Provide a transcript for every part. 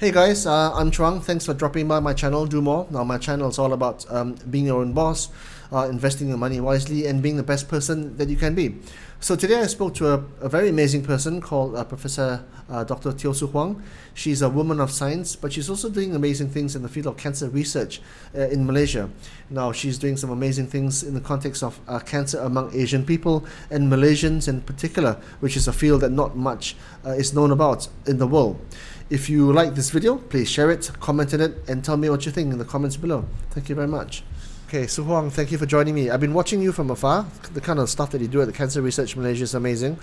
Hey guys, uh, I'm Chuang. Thanks for dropping by my channel, Do More. Now, my channel is all about um, being your own boss, uh, investing your money wisely, and being the best person that you can be. So, today I spoke to a, a very amazing person called uh, Professor uh, Dr. Teo Soo Hwang. She's a woman of science, but she's also doing amazing things in the field of cancer research uh, in Malaysia. Now, she's doing some amazing things in the context of uh, cancer among Asian people and Malaysians in particular, which is a field that not much is known about in the world. If you like this video, please share it, comment on it, and tell me what you think in the comments below. Thank you very much. Okay, Soo Hwang, thank you for joining me. I've been watching you from afar. The kind of stuff that you do at the Cancer Research Malaysia is amazing.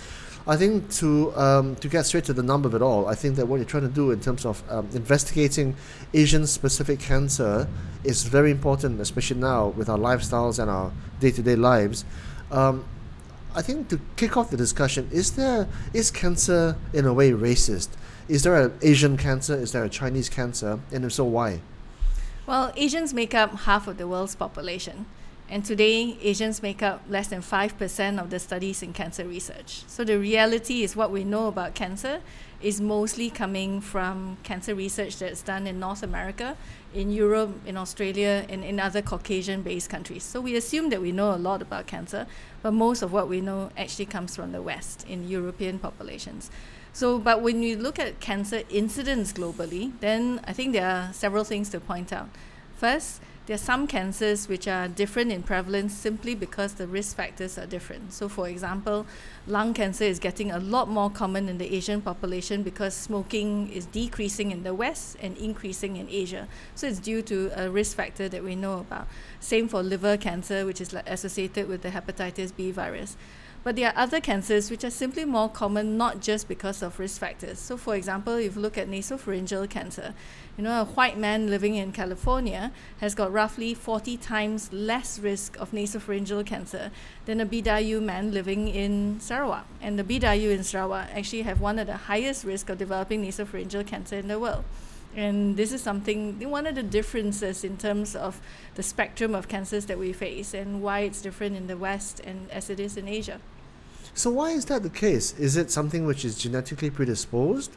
I think to um, to get straight to the number of it all, I think that what you're trying to do in terms of um, investigating Asian-specific cancer is very important, especially now with our lifestyles and our day-to-day lives. Um, I think to kick off the discussion, is there is cancer in a way racist? Is there an Asian cancer? Is there a Chinese cancer? And if so, why? Well, Asians make up half of the world's population. And today, Asians make up less than 5% of the studies in cancer research. So the reality is what we know about cancer is mostly coming from cancer research that's done in North America, in Europe, in Australia, and in other Caucasian based countries. So we assume that we know a lot about cancer, but most of what we know actually comes from the West in European populations. So, but when you look at cancer incidence globally, then I think there are several things to point out. First, there are some cancers which are different in prevalence simply because the risk factors are different. So, for example, lung cancer is getting a lot more common in the Asian population because smoking is decreasing in the West and increasing in Asia. So, it's due to a risk factor that we know about. Same for liver cancer, which is associated with the hepatitis B virus. But there are other cancers which are simply more common not just because of risk factors. So, for example, if you look at nasopharyngeal cancer, you know, a white man living in California has got roughly 40 times less risk of nasopharyngeal cancer than a Bidayuh man living in Sarawak. And the Bidayuh in Sarawak actually have one of the highest risk of developing nasopharyngeal cancer in the world. And this is something, one of the differences in terms of the spectrum of cancers that we face and why it's different in the West and as it is in Asia. So why is that the case? Is it something which is genetically predisposed?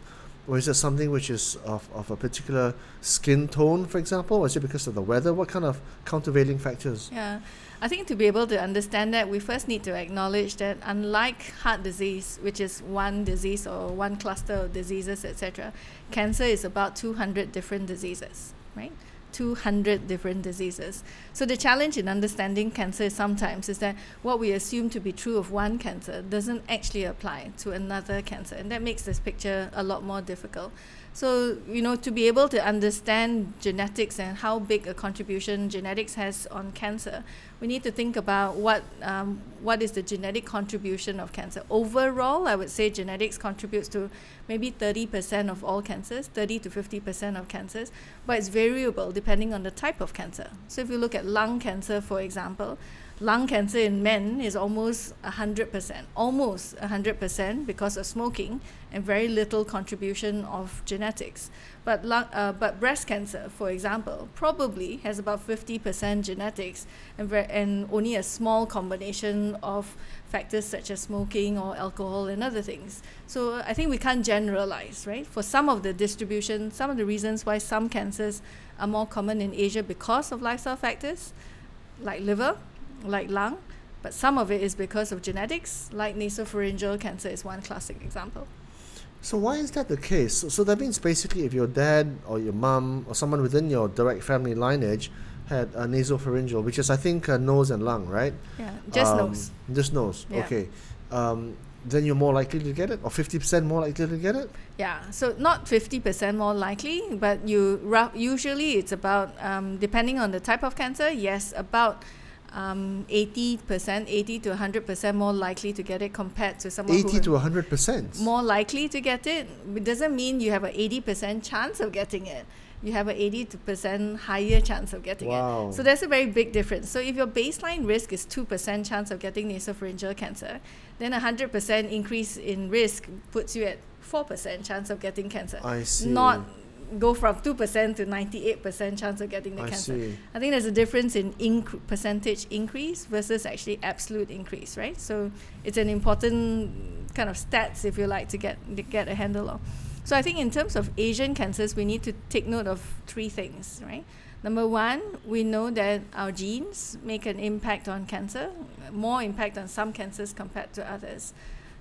Or is it something which is of, of a particular skin tone, for example? Or is it because of the weather? What kind of countervailing factors? Yeah, I think to be able to understand that, we first need to acknowledge that unlike heart disease, which is one disease or one cluster of diseases, etc., cancer is about 200 different diseases, right? 200 different diseases. So the challenge in understanding cancer sometimes is that what we assume to be true of one cancer doesn't actually apply to another cancer, and that makes this picture a lot more difficult. So, you know, to be able to understand genetics and how big a contribution genetics has on cancer, we need to think about what um, what is the genetic contribution of cancer. Overall, I would say genetics contributes to maybe 30% of all cancers, 30 to 50% of cancers, but it's variable depending on the type of cancer. So if you look at lung cancer, for example, lung cancer in men is almost 100%, almost 100% because of smoking and very little contribution of genetics. But, lung, uh, but breast cancer, for example, probably has about 50% genetics and, ver- and only a small combination of factors such as smoking or alcohol and other things. So I think we can't generalize, right? For some of the distribution, some of the reasons why some cancers are more common in Asia because of lifestyle factors, like liver, like lung, but some of it is because of genetics, like nasopharyngeal cancer is one classic example. So why is that the case? So, so that means basically if your dad or your mom or someone within your direct family lineage had a nasopharyngeal, which is I think a nose and lung, right? Yeah, just um, nose. Just nose. Yeah. Okay. Um, then you're more likely to get it, or 50% more likely to get it? Yeah, so not 50% more likely, but you usually it's about, um, depending on the type of cancer, yes, about um, 80%, 80 to 100% more likely to get it compared to someone 80 to 100%? More likely to get it. It doesn't mean you have an 80% chance of getting it. You have an 80% higher chance of getting wow. it. So that's a very big difference. So if your baseline risk is 2% chance of getting nasopharyngeal cancer, then a 100% increase in risk puts you at 4% chance of getting cancer. I see. Not go from 2% to 98% chance of getting the I cancer. See. I think there's a difference in inc- percentage increase versus actually absolute increase, right? So it's an important kind of stats, if you like, to get to get a handle on. So I think in terms of Asian cancers, we need to take note of three things, right? Number one, we know that our genes make an impact on cancer, more impact on some cancers compared to others.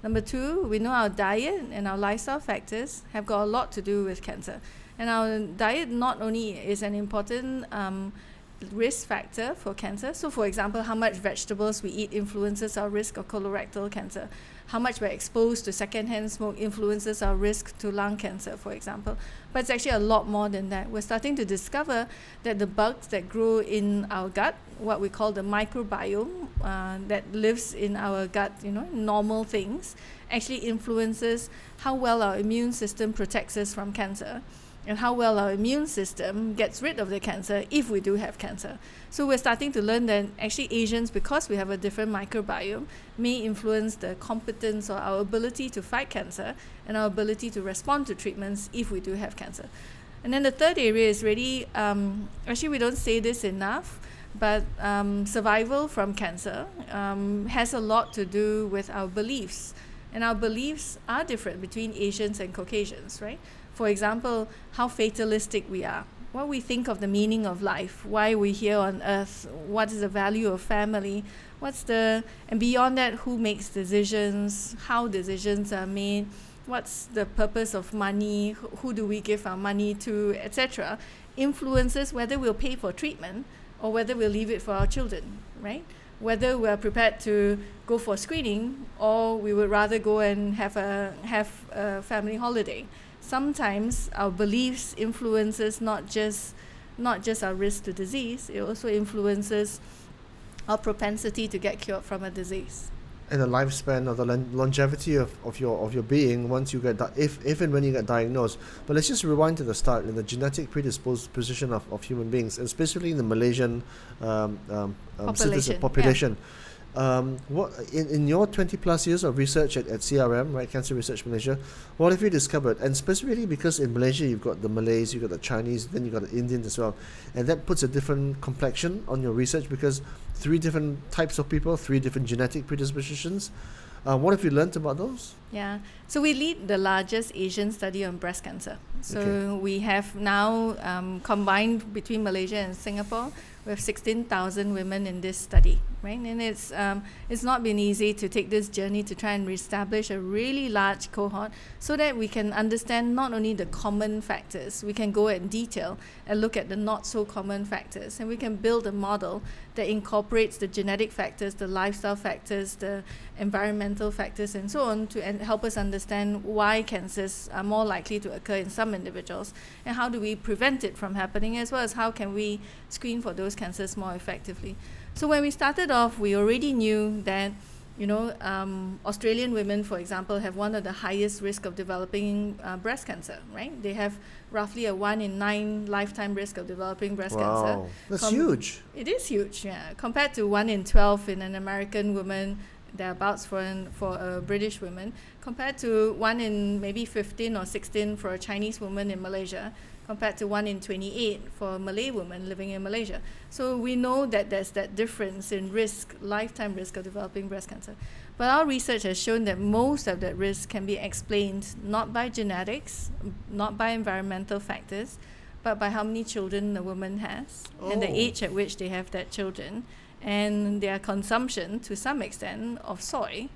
Number two, we know our diet and our lifestyle factors have got a lot to do with cancer. And our diet not only is an important um, risk factor for cancer. So, for example, how much vegetables we eat influences our risk of colorectal cancer. How much we're exposed to secondhand smoke influences our risk to lung cancer, for example. But it's actually a lot more than that. We're starting to discover that the bugs that grow in our gut, what we call the microbiome, uh, that lives in our gut, you know, normal things, actually influences how well our immune system protects us from cancer and how well our immune system gets rid of the cancer if we do have cancer. So we're starting to learn that actually Asians, because we have a different microbiome, may influence the competence or our ability to fight cancer and our ability to respond to treatments if we do have cancer. And then the third area is really, um, actually, we don't say this enough, but um, survival from cancer um, has a lot to do with our beliefs. And our beliefs are different between Asians and Caucasians, right? For example, how fatalistic we are, what we think of the meaning of life, why we're here on earth, what is the value of family, what's the, and beyond that, who makes decisions, how decisions are made, what's the purpose of money, who, do we give our money to, etc., influences whether we'll pay for treatment or whether we'll leave it for our children, right? Whether we're prepared to go for screening or we would rather go and have a have a family holiday sometimes our beliefs influences not just not just our risk to disease, it also influences our propensity to get cured from a disease. And the lifespan or the longevity of, of your of your being once you get di- if if and when you get diagnosed. But let's just rewind to the start in the genetic predisposition of, of human beings, and especially in the Malaysian um, um, um, population. population. Yeah um, what in, in your 20 plus years of research at, at CRM, right, Cancer Research Malaysia, what have you discovered? And specifically because in Malaysia you've got the Malays, you've got the Chinese, then you've got the Indians as well. And that puts a different complexion on your research because three different types of people, three different genetic predispositions. Uh, what have you learned about those? Yeah, so we lead the largest Asian study on breast cancer. So okay. we have now um, combined between Malaysia and Singapore, we have 16,000 women in this study, right? And it's um, it's not been easy to take this journey to try and reestablish a really large cohort so that we can understand not only the common factors, we can go in detail and look at the not so common factors, and we can build a model that incorporates the genetic factors, the lifestyle factors, the environmental factors, and so on to help us understand why cancers are more likely to occur in some individuals and how do we prevent it from happening, as well as how can we screen for those cancers more effectively. So when we started off, we already knew that you know, um, Australian women, for example, have one of the highest risk of developing uh, breast cancer, right? They have roughly a one in nine lifetime risk of developing breast wow. cancer. That's Com- huge. It is huge, yeah. Compared to one in 12 in an American woman, thereabouts for, an, for a British woman, compared to one in maybe 15 or 16 for a Chinese woman in Malaysia compared to 1 in 28 for a Malay woman living in Malaysia. So we know that there's that difference in risk, lifetime risk of developing breast cancer. But our research has shown that most of that risk can be explained not by genetics, not by environmental factors, but by how many children a woman has oh. and the oh. age at which they have that children and their consumption to some extent of soy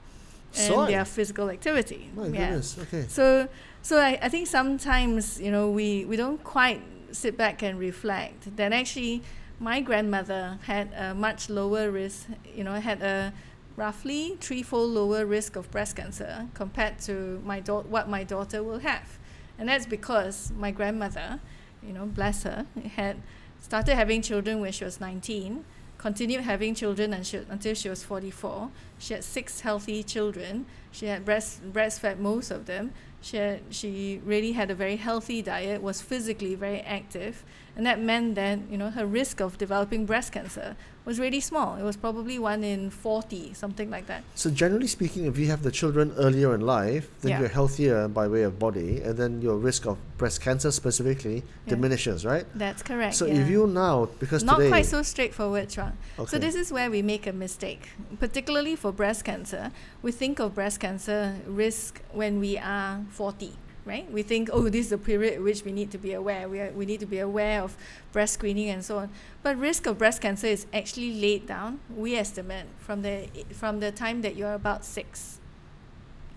and soy. their physical activity. My yeah. goodness. Okay. So so I, I think sometimes, you know, we, we don't quite sit back and reflect that actually my grandmother had a much lower risk, you know, had a roughly threefold lower risk of breast cancer compared to my da- what my daughter will have. And that's because my grandmother, you know, bless her, had started having children when she was 19, continued having children until she was 44. She had six healthy children. She had breast breastfed most of them she had, she really had a very healthy diet, was physically very active, and that meant that you know her risk of developing breast cancer was really small. It was probably one in forty, something like that. So generally speaking, if you have the children earlier in life, then yeah. you're healthier by way of body, and then your risk of breast cancer specifically yeah. diminishes, right? That's correct. So yeah. if you now because not today quite so straightforward, Chuang. Okay. So this is where we make a mistake, particularly for breast cancer. We think of breast cancer risk when we are forty right? We think, oh, this is a period at which we need to be aware. We, are, we need to be aware of breast screening and so on. But risk of breast cancer is actually laid down, we estimate, from the, from the time that you're about six.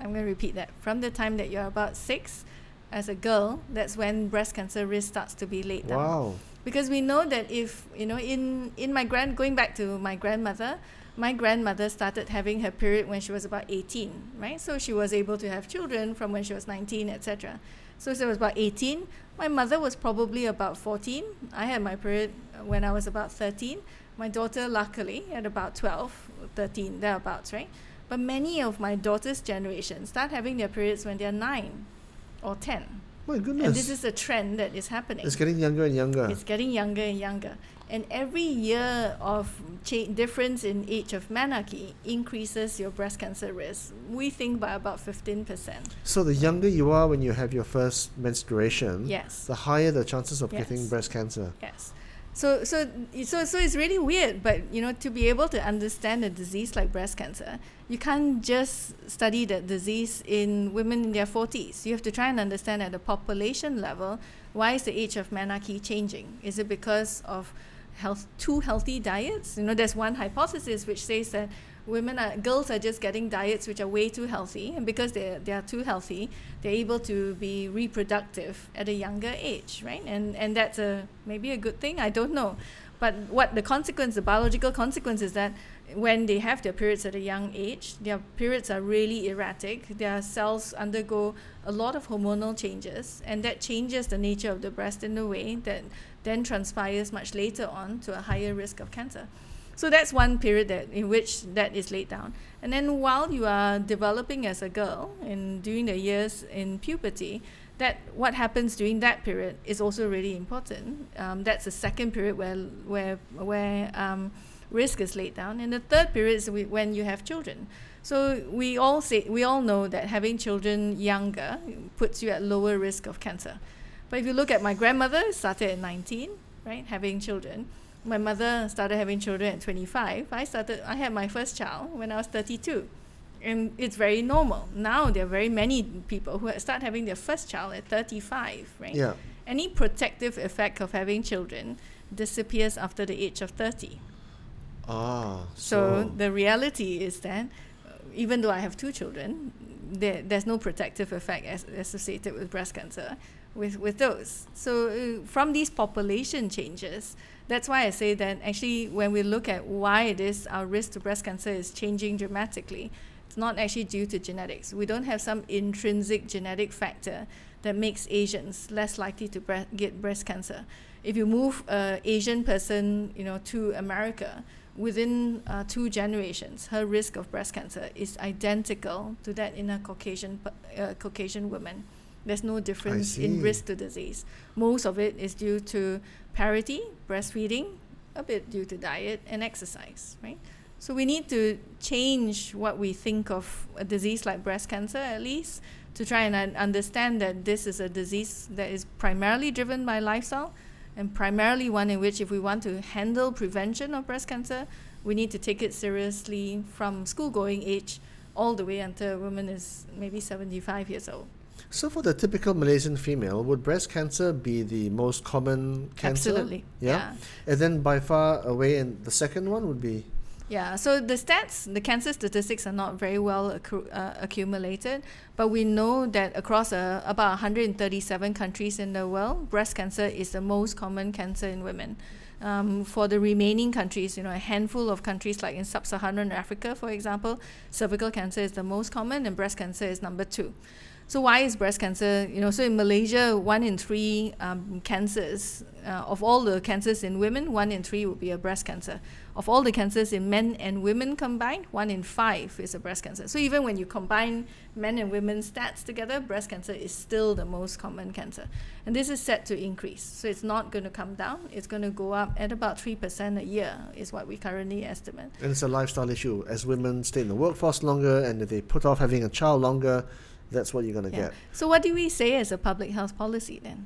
I'm going to repeat that. From the time that you're about six, as a girl, that's when breast cancer risk starts to be laid down. Wow. Because we know that if, you know, in, in my grand, going back to my grandmother, my grandmother started having her period when she was about 18, right? So she was able to have children from when she was 19, etc. So she was about 18. My mother was probably about 14. I had my period when I was about 13. My daughter, luckily, at about 12, 13, thereabouts, right? But many of my daughter's generation start having their periods when they're 9 or 10. My goodness. And this is a trend that is happening. it's getting younger and younger. It's getting younger and younger. And every year of cha- difference in age of menarche increases your breast cancer risk. We think by about 15%. so the younger you are when you have your first menstruation, Yes. the higher the chances of getting breast cancer. Yes. So, so, so, so it's really weird, but you know, to be able to understand a disease like breast cancer, you can't just study that disease in women in their 40s. You have to try and understand at the population level why is the age of menarche changing? Is it because of health, too healthy diets? You know, there's one hypothesis which says that women are girls are just getting diets which are way too healthy, and because they they are too healthy, they're able to be reproductive at a younger age, right? And and that's a maybe a good thing. I don't know, but what the consequence, the biological consequence, is that when they have their periods at a young age, their periods are really erratic. Their cells undergo a lot of hormonal changes, and that changes the nature of the breast in a way that then transpires much later on to a higher risk of cancer. So that's one period that in which that is laid down. And then while you are developing as a girl and during the years in puberty, that what happens during that period is also really important. Um, that's the second period where where where um, risk is laid down, and the third period is when you have children. So we all say we all know that having children younger puts you at lower risk of cancer. But if you look at my grandmother, started at 19, right, having children my mother started having children at 25 i started i had my first child when i was 32 and it's very normal now there are very many people who start having their first child at 35 right Yeah. any protective effect of having children disappears after the age of 30 Ah. so the reality is that uh, even though I have two children, there, there's no protective effect as, associated with breast cancer with, with those. So uh, from these population changes, that's why I say that actually when we look at why it is our risk to breast cancer is changing dramatically, it's not actually due to genetics. We don't have some intrinsic genetic factor that makes Asians less likely to bre- get breast cancer. If you move a Asian person, you know, to America, within uh, two generations, her risk of breast cancer is identical to that in a Caucasian uh, Caucasian woman. There's no difference in risk to disease. Most of it is due to parity, breastfeeding, a bit due to diet and exercise, right? So we need to change what we think of a disease like breast cancer, at least, to try and understand that this is a disease that is primarily driven by lifestyle and primarily one in which if we want to handle prevention of breast cancer, we need to take it seriously from school going age all the way until a woman is maybe 75 years old. So for the typical Malaysian female, would breast cancer be the most common cancer? Absolutely. Yeah. And then by far away, and the second one would be Yeah, so the stats, the cancer statistics are not very well accru- uh, accumulated, but we know that across uh, about 137 countries in the world, breast cancer is the most common cancer in women. Um, for the remaining countries, you know, a handful of countries like in sub-Saharan Africa, for example, cervical cancer is the most common and breast cancer is number two. So why is breast cancer, you know, so in Malaysia, one in three um, cancers, uh, of all the cancers in women, one in three would be a breast cancer. Of all the cancers in men and women combined, one in five is a breast cancer. So even when you combine men and women stats together, breast cancer is still the most common cancer. And this is set to increase. So it's not going to come down. It's going to go up at about 3% a year is what we currently estimate. and it's a lifestyle issue. As women stay in the workforce longer, and if they put off having a child longer, that's what you're gonna Yeah. get. So what do we say as a public health policy then?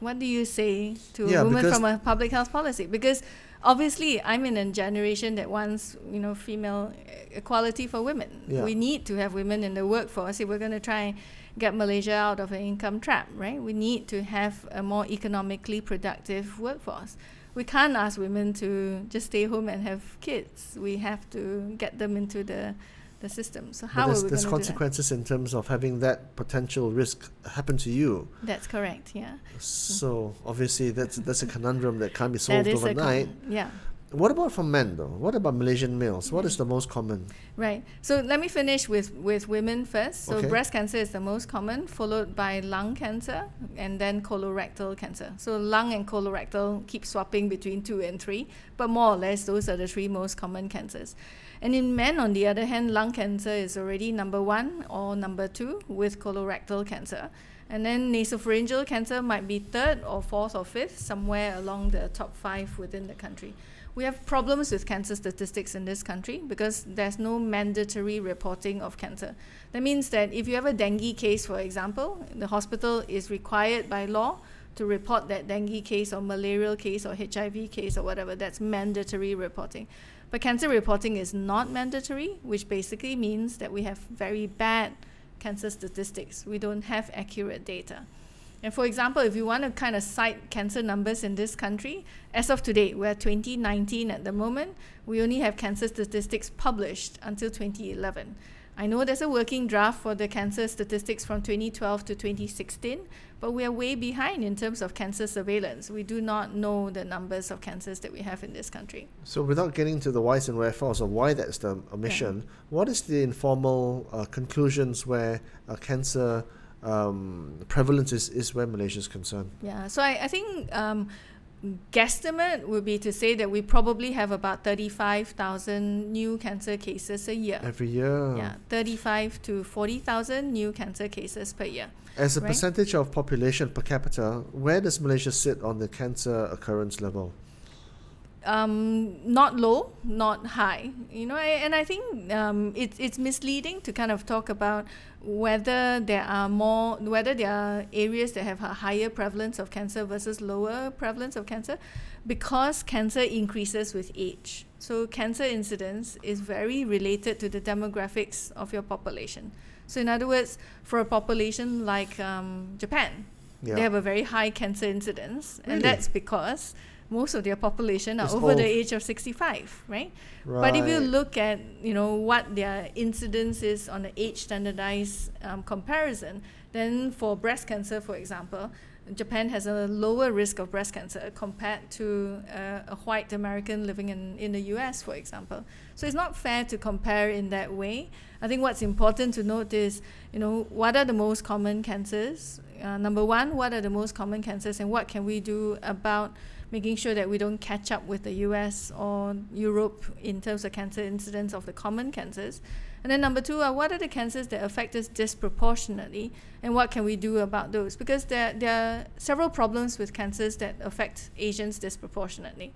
What do you say to Yeah, a woman from a public health policy? Because obviously I'm in a generation that wants you know female equality for women. Yeah. We need to have women in the workforce if we're going to try and get Malaysia out of an income trap, right? We need to have a more economically productive workforce. We can't ask women to just stay home and have kids. We have to get them into the the system. So how but there's, are we there's going to do that? consequences in terms of having that potential risk happen to you. That's correct. Yeah. So obviously that's that's a conundrum that can't be solved that is a overnight. common, yeah. What about for men though? What about Malaysian males? What is the most common? Right. So let me finish with, with women first. So Okay. breast cancer is the most common, followed by lung cancer and then colorectal cancer. So lung and colorectal keep swapping between two and three, but more or less those are the three most common cancers. And in men, on the other hand, lung cancer is already number one or number two with colorectal cancer. And then nasopharyngeal cancer might be third or fourth or fifth, somewhere along the top five within the country. We have problems with cancer statistics in this country because there's no mandatory reporting of cancer. That means that if you have a dengue case, for example, the hospital is required by law to report that dengue case or malarial case or HIV case or whatever. That's mandatory reporting. But cancer reporting is not mandatory, which basically means that we have very bad cancer statistics. We don't have accurate data. And for example, if you want to kind of cite cancer numbers in this country, as of today, we're 2019 at the moment, we only have cancer statistics published until 2011. I know there's a working draft for the cancer statistics from 2012 to 2016, but we are way behind in terms of cancer surveillance. We do not know the numbers of cancers that we have in this country. So without getting to the whys and wherefores of why that's the omission, what is the informal uh, conclusions where uh, cancer um, prevalence is, is where Malaysia is concerned? Yeah, so I, I think um, guesstimate would be to say that we probably have about 35,000 new cancer cases a year. Every year. Yeah, 35 to 40,000 new cancer cases per year. As a Right. percentage of population per capita, where does Malaysia sit on the cancer occurrence level? Um, not low, not high. You know, and I think um, it's it's misleading to kind of talk about whether there are more, whether there are areas that have a higher prevalence of cancer versus lower prevalence of cancer, because cancer increases with age. So cancer incidence is very related to the demographics of your population. So in other words, for a population like um, Japan, Yeah. they have a very high cancer incidence, Really? and that's because most of their population are It's over the age of 65, right? right? But if you look at you know what their incidence is on the age standardized um, comparison, then for breast cancer, for example, Japan has a lower risk of breast cancer compared to uh, a white American living in, in the US, for example. So it's not fair to compare in that way. I think what's important to note is, you know, what are the most common cancers? Uh, number one, what are the most common cancers, and what can we do about making sure that we don't catch up with the US or Europe in terms of cancer incidence of the common cancers. And then number two are what are the cancers that affect us disproportionately and what can we do about those? Because there, there are several problems with cancers that affect Asians disproportionately.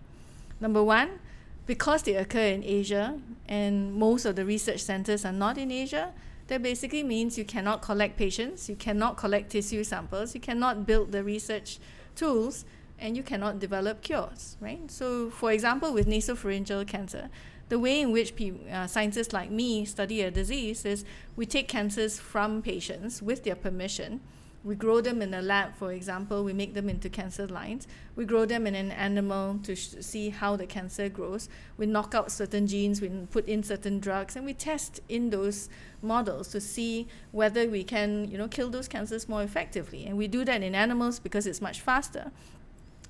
Number one, because they occur in Asia and most of the research centers are not in Asia, that basically means you cannot collect patients, you cannot collect tissue samples, you cannot build the research tools, and you cannot develop cures, right? So, for example, with nasopharyngeal cancer, the way in which pe- uh, scientists like me study a disease is we take cancers from patients with their permission. We grow them in a lab, for example, we make them into cancer lines. We grow them in an animal to sh- see how the cancer grows. We knock out certain genes, we put in certain drugs, and we test in those models to see whether we can, you know, kill those cancers more effectively. And we do that in animals because it's much faster.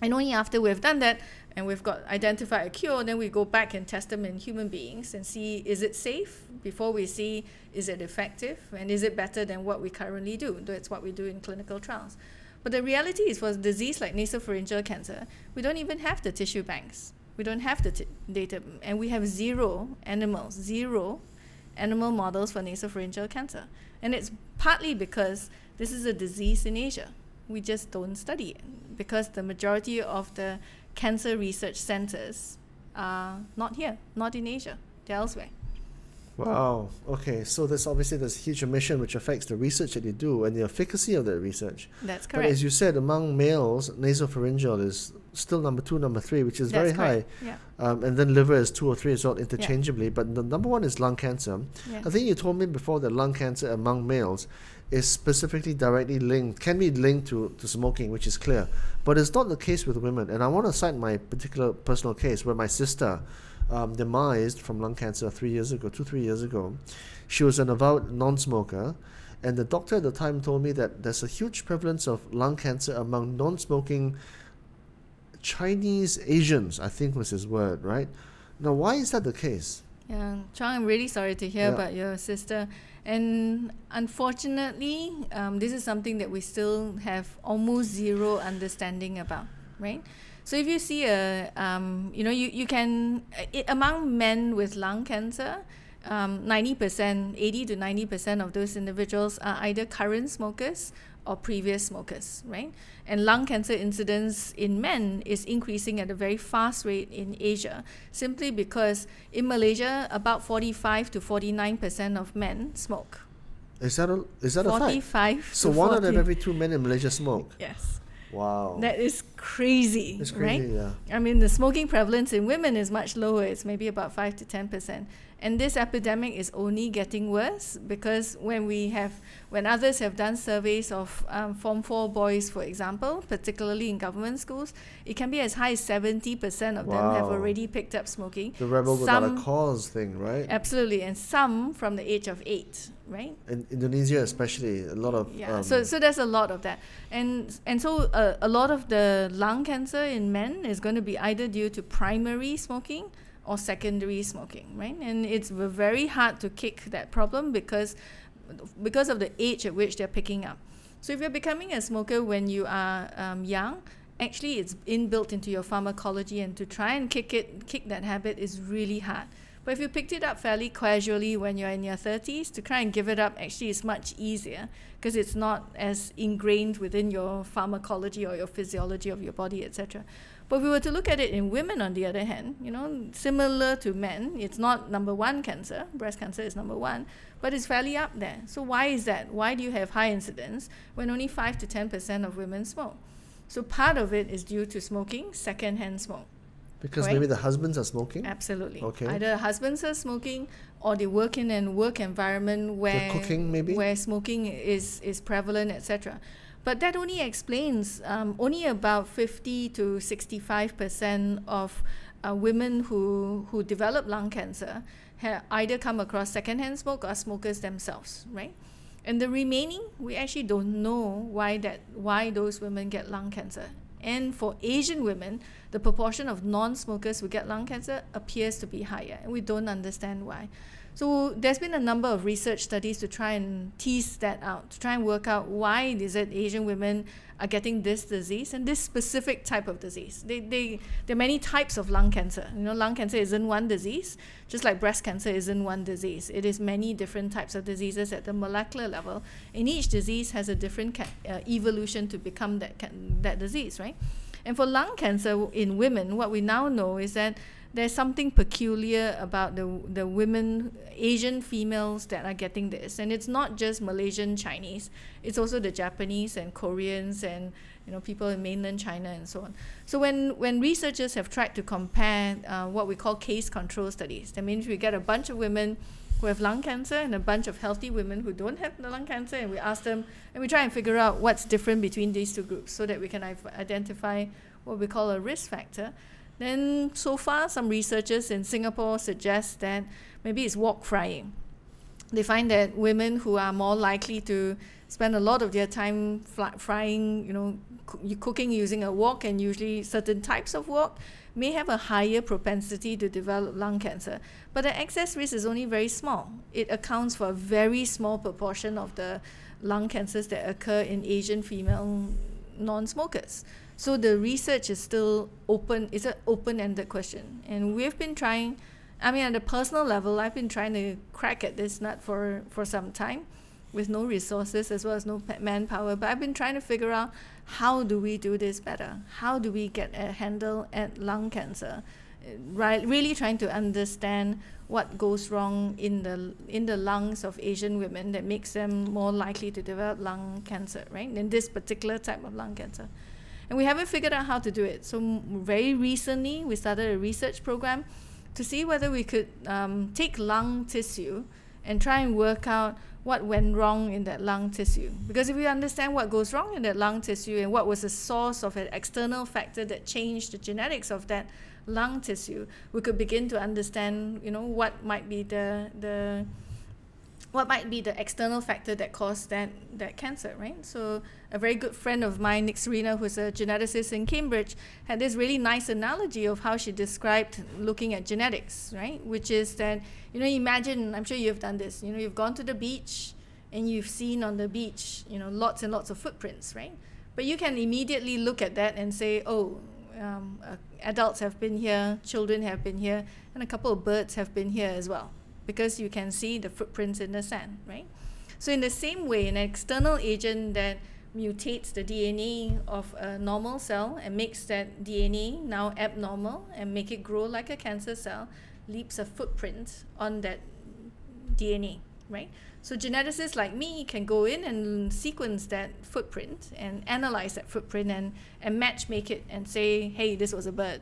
And only after we've done that and we've got identified a cure, then we go back and test them in human beings and see is it safe before we see is it effective and is it better than what we currently do. That's what we do in clinical trials. But the reality is for a disease like nasopharyngeal cancer, we don't even have the tissue banks. We don't have the t- data, and we have zero animals, zero animal models for nasopharyngeal cancer. And it's partly because this is a disease in Asia. We just don't study it because the majority of the cancer research centers are not here, not in Asia, they're elsewhere. Wow. Okay. So there's obviously this huge omission which affects the research that you do and the efficacy of that research. That's correct. But as you said, among males, nasopharyngeal is still number two, number three, which is very That's high. Yeah. Um, and then liver is two or three as well interchangeably. But the number one is lung cancer. Yeah. I think you told me before that lung cancer among males is specifically directly linked, can be linked to, to smoking, which is clear. But it's not the case with women. And I want to cite my particular personal case where my sister um, demised from lung cancer three years ago, two, three years ago. She was an avowed non smoker. And the doctor at the time told me that there's a huge prevalence of lung cancer among non smoking Chinese Asians, I think was his word, right? Now, why is that the case? Yeah, Chang, I'm really sorry to hear Yeah. about your sister. And unfortunately, um, this is something that we still have almost zero understanding about, right? So if you see a, um, you know, you, you can, i among men with lung cancer, um, 90%, 80 to 90% of those individuals are either current smokers or previous smokers, right? And lung cancer incidence in men is increasing at a very fast rate in Asia, simply because in Malaysia, about 45 to 49% of men smoke. Is that a is that a fact? 45 So one out of every two men in Malaysia smoke. Yes. Wow. That is crazy, it's right? crazy, yeah. I mean, the smoking prevalence in women is much lower. It's maybe about 5 to 10%. And this epidemic is only getting worse because when we have, when others have done surveys of um, Form 4 boys, for example, particularly in government schools, it can be as high as 70% of them have already picked up smoking. The rebel without a Some- cause thing, right? Absolutely. And some from the age of 8, right? In Indonesia, especially, a lot of Yeah, um, so so there's a lot of that, and and so uh, a lot of the lung cancer in men is going to be either due to primary smoking or secondary smoking, right? And it's very hard to kick that problem because because of the age at which they're picking up. So if you're becoming a smoker when you are um, young, actually it's inbuilt into your pharmacology, and to try and kick it, kick that habit is really hard. But if you picked it up fairly casually when you're in your 30s, to try and give it up actually is much easier because it's not as ingrained within your pharmacology or your physiology of your body, etc. But if we were to look at it in women, on the other hand, you know, similar to men, it's not number one cancer. Breast cancer is number one, but it's fairly up there. So why is that? Why do you have high incidence when only five to ten percent of women smoke? So part of it is due to smoking, secondhand smoke. because right? maybe the husbands are smoking. Absolutely. Okay. Either husbands are smoking or they work in a work environment where cooking, maybe? where smoking is is prevalent, etc. But that only explains um, only about 50 to 65 percent of uh, women who who develop lung cancer have either come across secondhand smoke or smokers themselves, right? And the remaining, we actually don't know why that why those women get lung cancer. And for Asian women, the proportion of non-smokers who get lung cancer appears to be higher, and we don't understand why. So there's been a number of research studies to try and tease that out, to try and work out why is it Asian women are getting this disease and this specific type of disease. They, they, there are many types of lung cancer. You know, lung cancer isn't one disease, just like breast cancer isn't one disease. It is many different types of diseases at the molecular level, and each disease has a different ca- uh, evolution to become that ca- that disease, right? And for lung cancer in women, what we now know is that there's something peculiar about the the women Asian females that are getting this. And it's not just Malaysian Chinese. It's also the Japanese and Koreans and you know people in mainland China and so on. So when when researchers have tried to compare uh, what we call case control studies that means we get a bunch of women who have lung cancer and a bunch of healthy women who don't have the lung cancer and we ask them and we try and figure out what's different between these two groups so that we can identify what we call a risk factor then so far some researchers in Singapore suggest that maybe it's wok frying. They find that women who are more likely to spend a lot of their time frying, you know, coo- cooking using a wok and usually certain types of wok may have a higher propensity to develop lung cancer. But the excess risk is only very small. It accounts for a very small proportion of the lung cancers that occur in Asian female non-smokers. So the research is still open. It's an open-ended question, and we've been trying. I mean, at a personal level, I've been trying to crack at this nut for for some time, with no resources as well as no manpower. But I've been trying to figure out how do we do this better? How do we get a handle at lung cancer right, really trying to understand what goes wrong in the in the lungs of Asian women that makes them more likely to develop lung cancer, right? In this particular type of lung cancer. And we haven't figured out how to do it. So, very recently, we started a research program to see whether we could um, take lung tissue and try and work out what went wrong in that lung tissue. Because if we understand what goes wrong in that lung tissue and what was the source of an external factor that changed the genetics of that lung tissue, we could begin to understand, you know, what might be the the what might be the external factor that caused that that cancer, right? So a very good friend of mine, Nik Serena, who's a geneticist in Cambridge, had this really nice analogy of how she described looking at genetics, right? Which is that you know, imagine I'm sure you've done this. You know, you've gone to the beach and you've seen on the beach, you know, lots and lots of footprints, right? But you can immediately look at that and say, oh, um, uh, adults have been here, children have been here, and a couple of birds have been here as well because you can see the footprints in the sand, right? So in the same way, an external agent that mutates the DNA of a normal cell and makes that DNA now abnormal and make it grow like a cancer cell leaves a footprint on that DNA, right? So geneticists like me can go in and sequence that footprint and analyze that footprint and, and match make it and say, hey, this was a bird,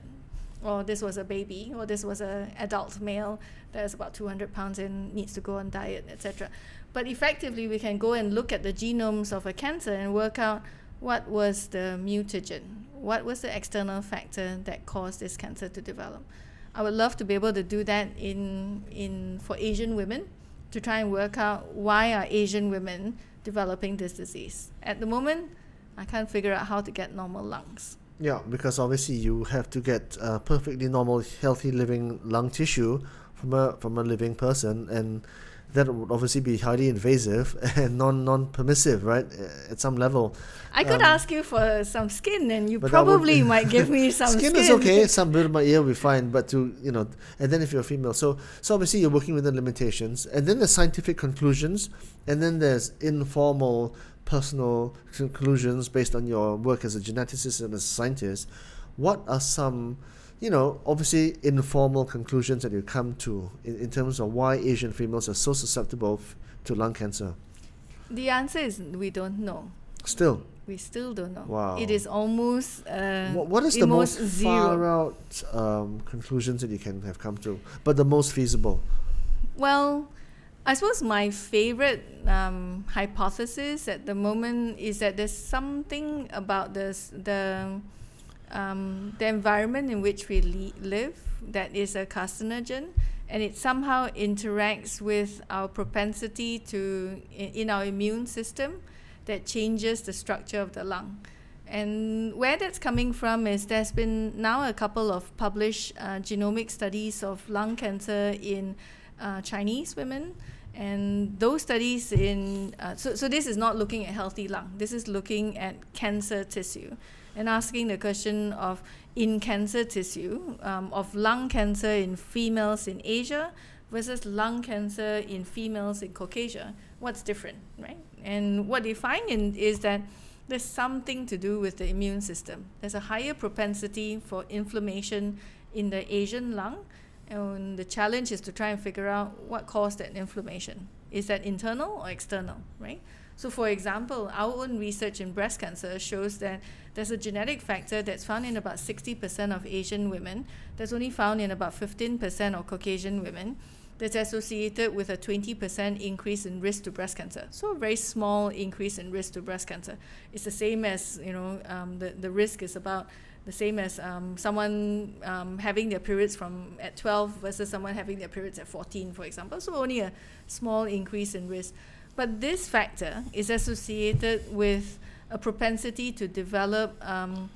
or this was a baby, or this was a adult male that's about 200 pounds and needs to go on diet, etc. But effectively, we can go and look at the genomes of a cancer and work out what was the mutagen, what was the external factor that caused this cancer to develop. I would love to be able to do that in in for Asian women to try and work out why are Asian women developing this disease. At the moment, I can't figure out how to get normal lungs. Yeah, because obviously you have to get uh, perfectly normal, healthy living lung tissue from a from a living person, and that would obviously be highly invasive and non non permissive, right? At some level. I could Um, ask you for some skin, and you that would- probably might give me some skin, skin. is okay. Some bit of my ear will be fine, but to you know, and then if you're female, so so obviously you're working within limitations, and then there's scientific conclusions, and then there's informal personal conclusions based on your work as a geneticist and as a scientist. What are some, you know, obviously informal conclusions that you come to in, in terms of why Asian females are so susceptible f- to lung cancer? The answer is we don't know. Still, We still don't know. Wow. It is almost. Uh, what, what is the most zero. far out um, conclusions that you can have come to, but the most feasible? Well, I suppose my favorite um, hypothesis at the moment is that there's something about this, the um, the environment in which we le- live that is a carcinogen, and it somehow interacts with our propensity to in, in our immune system that changes the structure of the lung. And where that's coming from is there's been now a couple of published uh, genomic studies of lung cancer in uh, Chinese women. And those studies in, uh, so, so this is not looking at healthy lung, this is looking at cancer tissue and asking the question of in cancer tissue, um, of lung cancer in females in Asia versus lung cancer in females in Caucasia. What's different, right? And what they find in, is that there's something to do with the immune system. There's a higher propensity for inflammation in the Asian lung, and the challenge is to try and figure out what caused that inflammation. Is that internal or external, right? So, for example, our own research in breast cancer shows that there's a genetic factor that's found in about 60% of Asian women, that's only found in about 15% of Caucasian women, that's associated with a 20% increase in risk to breast cancer. So, a very small increase in risk to breast cancer. It's the same as, you know, um, the, the risk is about the same as um, someone um, having their periods from at 12 versus someone having their periods at 14, for example. So, only a small increase in risk. But this factor is associated with a propensity to develop um,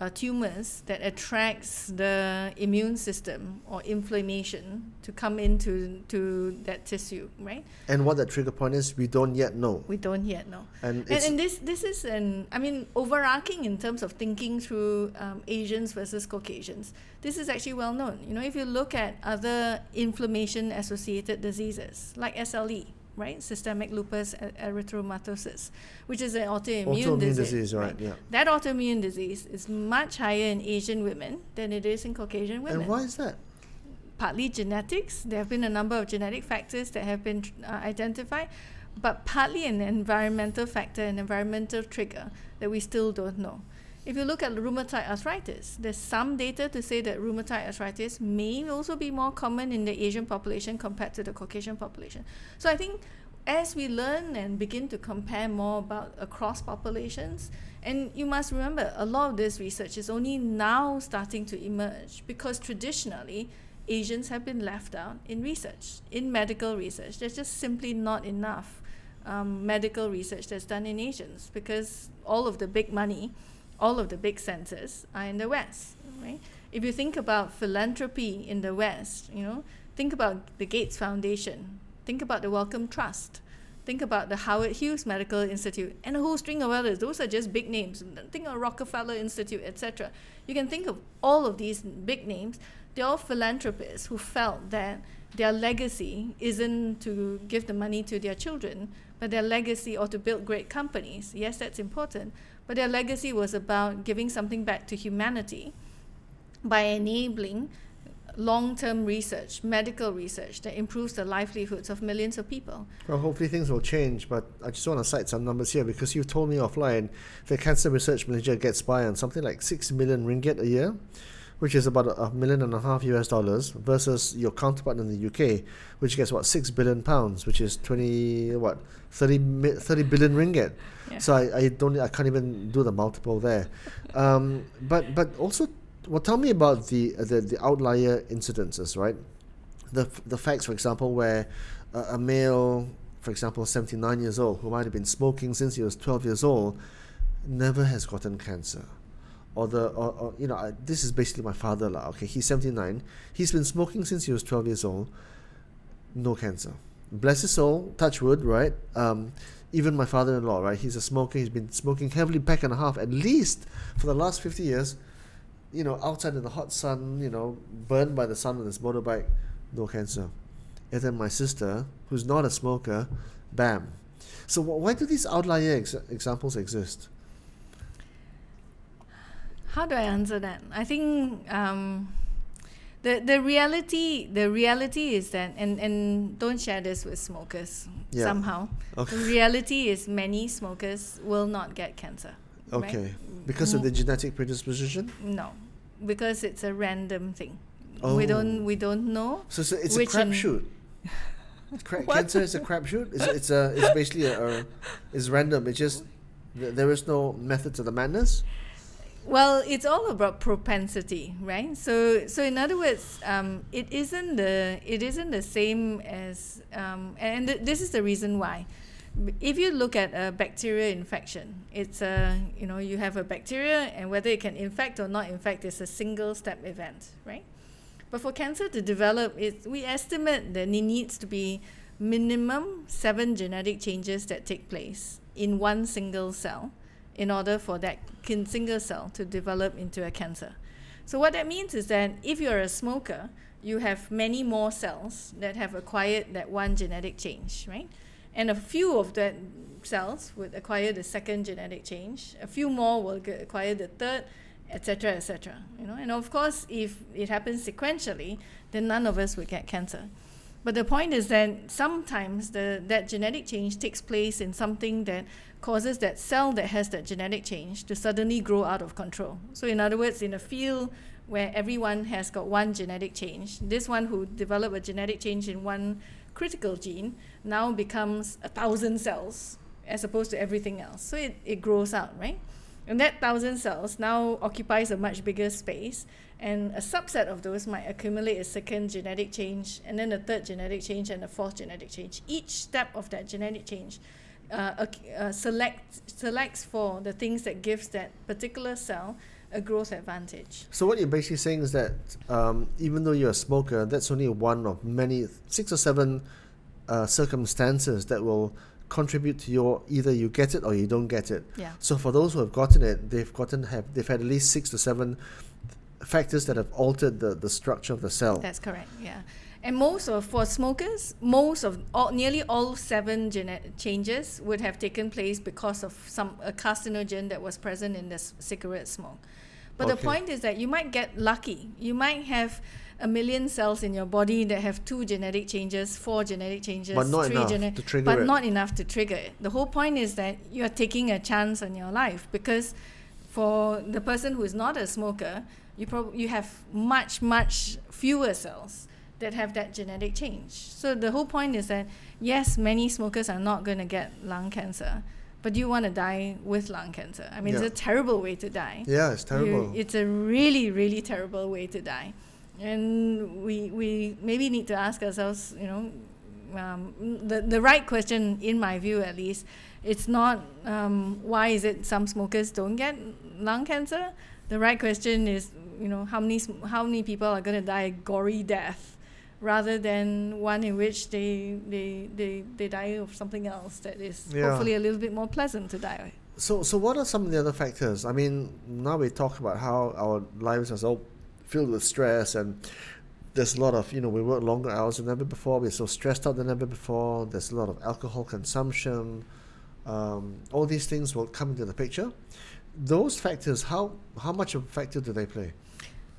uh, tumors that attracts the immune system or inflammation to come into to that tissue, right? And what that trigger point is, we don't yet know. We don't yet know. And And, and this this is an I mean overarching in terms of thinking through um, Asians versus Caucasians. This is actually well known. You know, if you look at other inflammation associated diseases like SLE, right? Systemic lupus erythematosus, which is an autoimmune, Autoimmune disease. disease, right? Yeah. That autoimmune disease is much higher in Asian women than it is in Caucasian women. And why is that? partly genetics. There have been a number of genetic factors that have been uh, identified, but partly an environmental factor, an environmental trigger that we still don't know. If you look at rheumatoid arthritis, there's some data to say that rheumatoid arthritis may also be more common in the Asian population compared to the Caucasian population. So I think as we learn and begin to compare more about across populations, and you must remember a lot of this research is only now starting to emerge because traditionally Asians have been left out in research, in medical research. There's just simply not enough um, medical research that's done in Asians because all of the big money, all of the big centers are in the West, right? If you think about philanthropy in the West, you know, think about the Gates Foundation, think about the Wellcome Trust, think about the Howard Hughes Medical Institute, and a whole string of others. Those are just big names. Think of Rockefeller Institute, etc. You can think of all of these big names they're all philanthropists who felt that their legacy isn't to give the money to their children, but their legacy or to build great companies. Yes, that's important, but their legacy was about giving something back to humanity by enabling long-term research, medical research that improves the livelihoods of millions of people. Well, hopefully things will change, but I just want to cite some numbers here because you've told me offline the Cancer Research Malaysia gets by on something like 6 million ringgit a year which is about a million and a half US dollars, versus your counterpart in the UK, which gets what six billion pounds, which is twenty what 30, 30 billion ringgit. Yeah. So I, I don't I can't even do the multiple there, um, but but also well tell me about the the the outlier incidences right, the the facts for example where uh, a male for example 79 years old who might have been smoking since he was 12 years old never has gotten cancer or the or, or you know I, this is basically my father lah. Okay, he's seventy nine. He's been smoking since he was twelve years old. No cancer. Bless his soul. Touch wood, right? Um, even my father-in-law, right? He's a smoker. He's been smoking heavily pack and a half at least for the last fifty years. You know, outside in the hot sun, you know, burned by the sun on his motorbike, no cancer. And then my sister, who's not a smoker, bam. So why do these outlier ex- examples exist? How do I answer that? I think um, the the reality the reality is that and and don't share this with smokers yeah. somehow. Okay. The reality is many smokers will not get cancer. Okay, right? because of the genetic predisposition. No, because it's a random thing. Oh. We don't we don't know. So, so it's a crapshoot. Cra- cancer is a crapshoot. It's, it's a it's basically a, a it's random. It's just there is no method to the madness. Well, it's all about propensity, right? So, so in other words, um, it isn't the it isn't the same as, um, and th- this is the reason why. If you look at a bacterial infection, it's a you know you have a bacteria, and whether it can infect or not infect is a single step event, right? But for cancer to develop, it we estimate that it needs to be minimum seven genetic changes that take place in one single cell in order for that single cell to develop into a cancer. So what that means is that if you're a smoker, you have many more cells that have acquired that one genetic change, right? And a few of that cells would acquire the second genetic change. A few more will acquire the third, etc., etc. You know, and of course, if it happens sequentially, then none of us would get cancer. But the point is that sometimes the that genetic change takes place in something that causes that cell that has that genetic change to suddenly grow out of control. So, in other words, in a field where everyone has got one genetic change, this one who developed a genetic change in one critical gene now becomes a thousand cells as opposed to everything else. So, it, it grows out, right? And that thousand cells now occupies a much bigger space, and a subset of those might accumulate a second genetic change, and then a third genetic change, and a fourth genetic change. Each step of that genetic change uh, uh, select selects for the things that gives that particular cell a growth advantage. So what you're basically saying is that um, even though you're a smoker, that's only one of many six or seven uh, circumstances that will contribute to your either you get it or you don't get it. Yeah. So for those who have gotten it, they've gotten have they've had at least six to seven factors that have altered the, the structure of the cell. That's correct. Yeah And most of for smokers, most of all, nearly all seven genetic changes would have taken place because of some a carcinogen that was present in the s- cigarette smoke. But the point is that you might get lucky. You might have a million cells in your body that have two genetic changes, four genetic changes, But not three enough gene- to trigger but it. not enough to trigger it. The whole point is that you're taking a chance on your life because for the person who is not a smoker, you prob- you have much much fewer cells that have that genetic change. So the whole point is that yes, many smokers are not going to get lung cancer, but you want to die with lung cancer. I mean, Yeah. it's a terrible way to die. Yeah, it's You- terrible. it's a really, really terrible way to die. And we, we maybe need to ask ourselves, you know, um, the, the right question, in my view at least, it's not um, why is it some smokers don't get lung cancer. The right question is, you know, how many, how many people are going to die a gory death rather than one in which they, they, they, they die of something else that is Yeah. hopefully a little bit more pleasant to die of. So, so what are some of the other factors? I mean, now we talk about how our lives are so filled with stress, and there's a lot of you know we work longer hours than ever before. We're so stressed out than ever before. There's a lot of alcohol consumption. Um, all these things will come into the picture. Those factors, how how much of a factor do they play?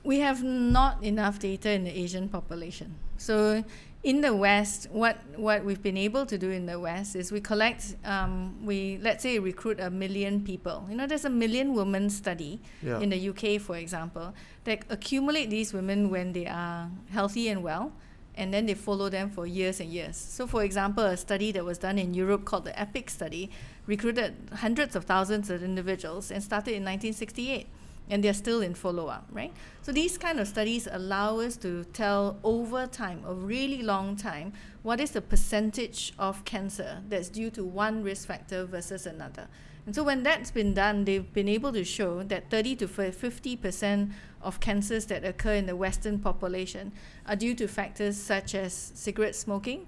We have not enough data in the Asian population. So in the West, what what we've been able to do in the West is we collect, um, we let's say recruit a million people. You know, there's a million women study Yeah. in the UK, for example, that accumulate these women when they are healthy and well, and then they follow them for years and years. So, for example, a study that was done in Europe called the EPIC study recruited hundreds of thousands of individuals and started in 1968 and they're still in follow up, right? So these kind of studies allow us to tell over time, a really long time, what is the percentage of cancer that's due to one risk factor versus another. And so when that's been done, they've been able to show that 30 to 50% of cancers that occur in the Western population are due to factors such as cigarette smoking,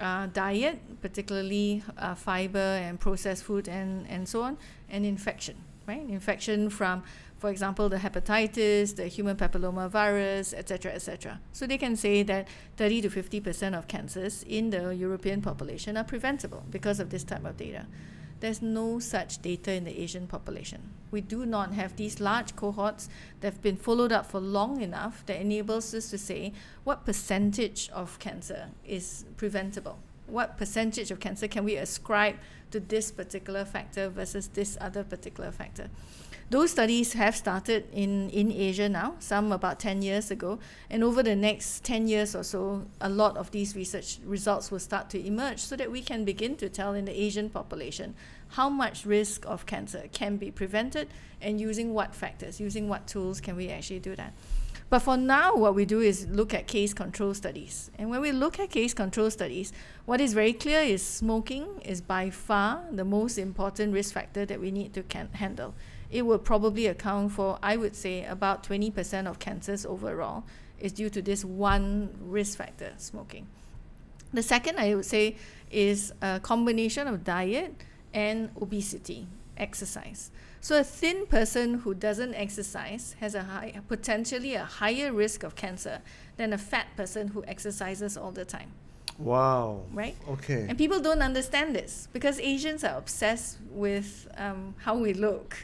uh, diet, particularly uh, fiber and processed food and, and so on, and infection, right? Infection from, for example, the hepatitis, the human papilloma virus, etc., etc. So they can say that 30 to 50% of cancers in the European population are preventable because of this type of data. There's no such data in the Asian population. We do not have these large cohorts that have been followed up for long enough that enables us to say what percentage of cancer is preventable. What percentage of cancer can we ascribe to this particular factor versus this other particular factor? Those studies have started in, in Asia now, some about 10 years ago, and over the next 10 years or so, a lot of these research results will start to emerge so that we can begin to tell in the Asian population how much risk of cancer can be prevented and using what factors, using what tools can we actually do that. But for now, what we do is look at case control studies. And when we look at case control studies, what is very clear is smoking is by far the most important risk factor that we need to can- handle. It will probably account for, I would say, about 20% of cancers overall is due to this one risk factor, smoking. The second, I would say, is a combination of diet and obesity, exercise. So a thin person who doesn't exercise has a high, potentially a higher risk of cancer than a fat person who exercises all the time, Wow. right? Okay. And people don't understand this because Asians are obsessed with um, how we look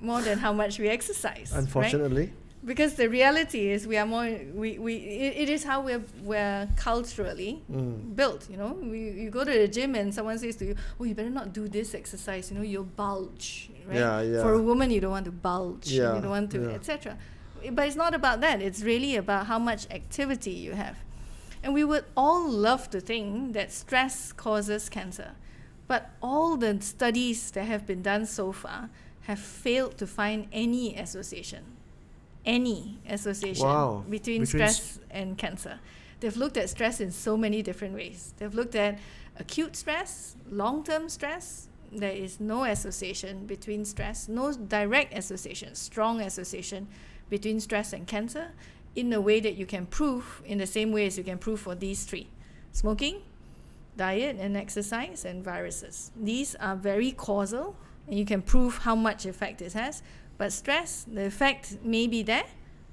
more than how much we exercise. right? Unfortunately. Because the reality is we are more we, we it, it is how we're we're culturally Mm. built, you know. We, you go to the gym and someone says to you, Oh, you better not do this exercise, you know, you'll bulge. Right? Yeah, yeah. For a woman you don't want to bulge. Yeah, You don't want to yeah. etc. But it's not about that. It's really about how much activity you have. And we would all love to think that stress causes cancer. But all the studies that have been done so far have failed to find any association. Any association Wow. between, Between stress and cancer. They've looked at stress in so many different ways. They've looked at acute stress, long term stress. There is no association between stress, no direct association, strong association between stress and cancer in a way that you can prove in the same way as you can prove for these three smoking, diet and exercise, and viruses. These are very causal, and you can prove how much effect it has. But stress, the effect may be there,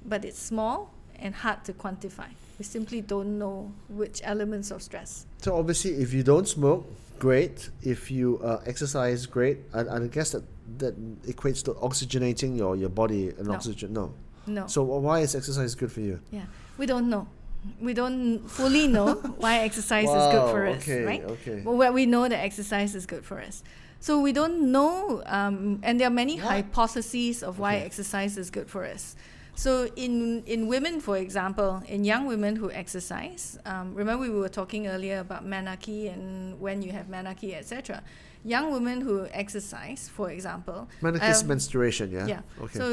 but it's small and hard to quantify. We simply don't know which elements of stress. So obviously, if you don't smoke, great. If you uh, exercise, great. And, and I guess that that equates to oxygenating your, your body and No. oxygen. No. No. So why is exercise good for you? Yeah, we don't know. We don't fully know why exercise is good for us, okay, right? okay. But where we know that exercise is good for us. So we don't know, um, and there are many What? hypotheses of why Okay. exercise is good for us. So in in women, for example, in young women who exercise, um, remember we were talking earlier about menarche and when you have menarche, etc. Young women who exercise, for example, Menarche is um, menstruation, yeah? yeah. Okay. So,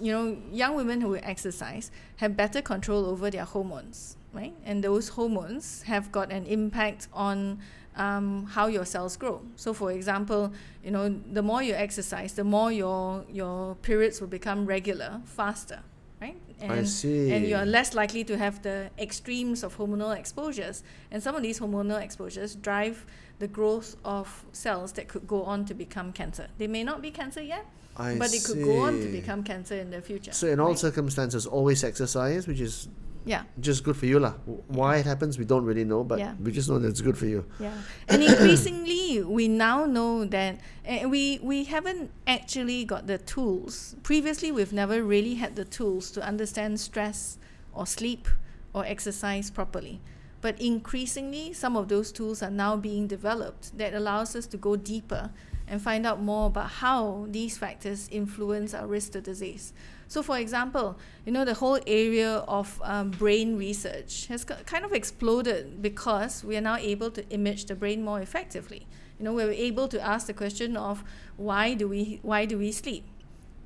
you know, young women who exercise have better control over their hormones, right? And those hormones have got an impact on um, how your cells grow. So, for example, you know, the more you exercise, the more your your periods will become regular faster, right? And, I see. And you are less likely to have the extremes of hormonal exposures. And some of these hormonal exposures drive the growth of cells that could go on to become cancer. They may not be cancer yet, I but it could go on to become cancer in the future. So in all right? circumstances, always exercise, which is yeah, just good for you lah. Why it happens, we don't really know, but Yeah. we just know that it's good for you. yeah. And increasingly, we now know that uh, we we haven't actually got the tools. Previously, we've never really had the tools to understand stress or sleep or exercise properly. But increasingly, some of those tools are now being developed that allows us to go deeper and find out more about how these factors influence our risk to disease. So, for example, you know, the whole area of um, brain research has ki- kind of exploded because we are now able to image the brain more effectively. You know, we're able to ask the question of why do we why do we sleep?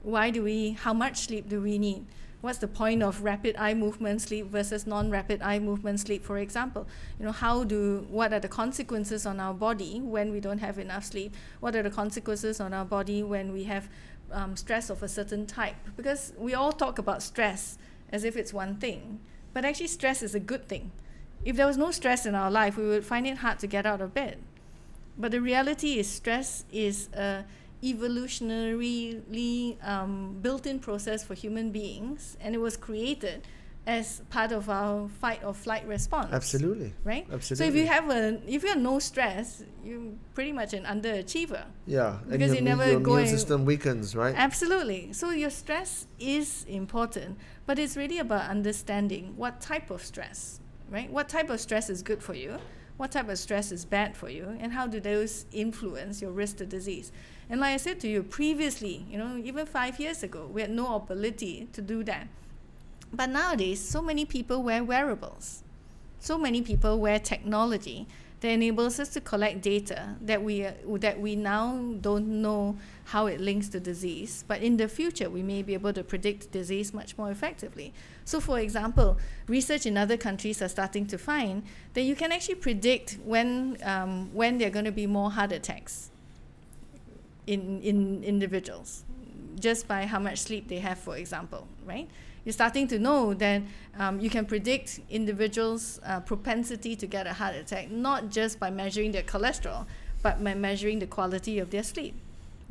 Why do we how much sleep do we need? What's the point of rapid eye movement sleep versus non-rapid eye movement sleep, for example? You know, how do what are the consequences on our body when we don't have enough sleep? What are the consequences on our body when we have um, stress of a certain type? Because we all talk about stress as if it's one thing, but actually stress is a good thing. If there was no stress in our life, we would find it hard to get out of bed. But the reality is, stress is a evolutionarily um, built-in process for human beings, and it was created as part of our fight or flight response. Absolutely. Right. Absolutely. So if you have a, if you have no stress, you're pretty much an underachiever. Yeah. and Because your, you immune- never your go immune system weakens, right? Absolutely. So your stress is important, but it's really about understanding what type of stress, right? What type of stress is good for you? What type of stress is bad for you? And how do those influence your risk to disease? And like I said to you previously, you know, even five years ago, we had no ability to do that. But nowadays, so many people wear wearables. So many people wear technology that enables us to collect data that we that we now don't know how it links to disease, but in the future we may be able to predict disease much more effectively. So, for example, research in other countries are starting to find that you can actually predict when um, when there are going to be more heart attacks in in individuals just by how much sleep they have, for example, right? You're starting to know that um, you can predict individuals' uh, propensity to get a heart attack not just by measuring their cholesterol, but by measuring the quality of their sleep,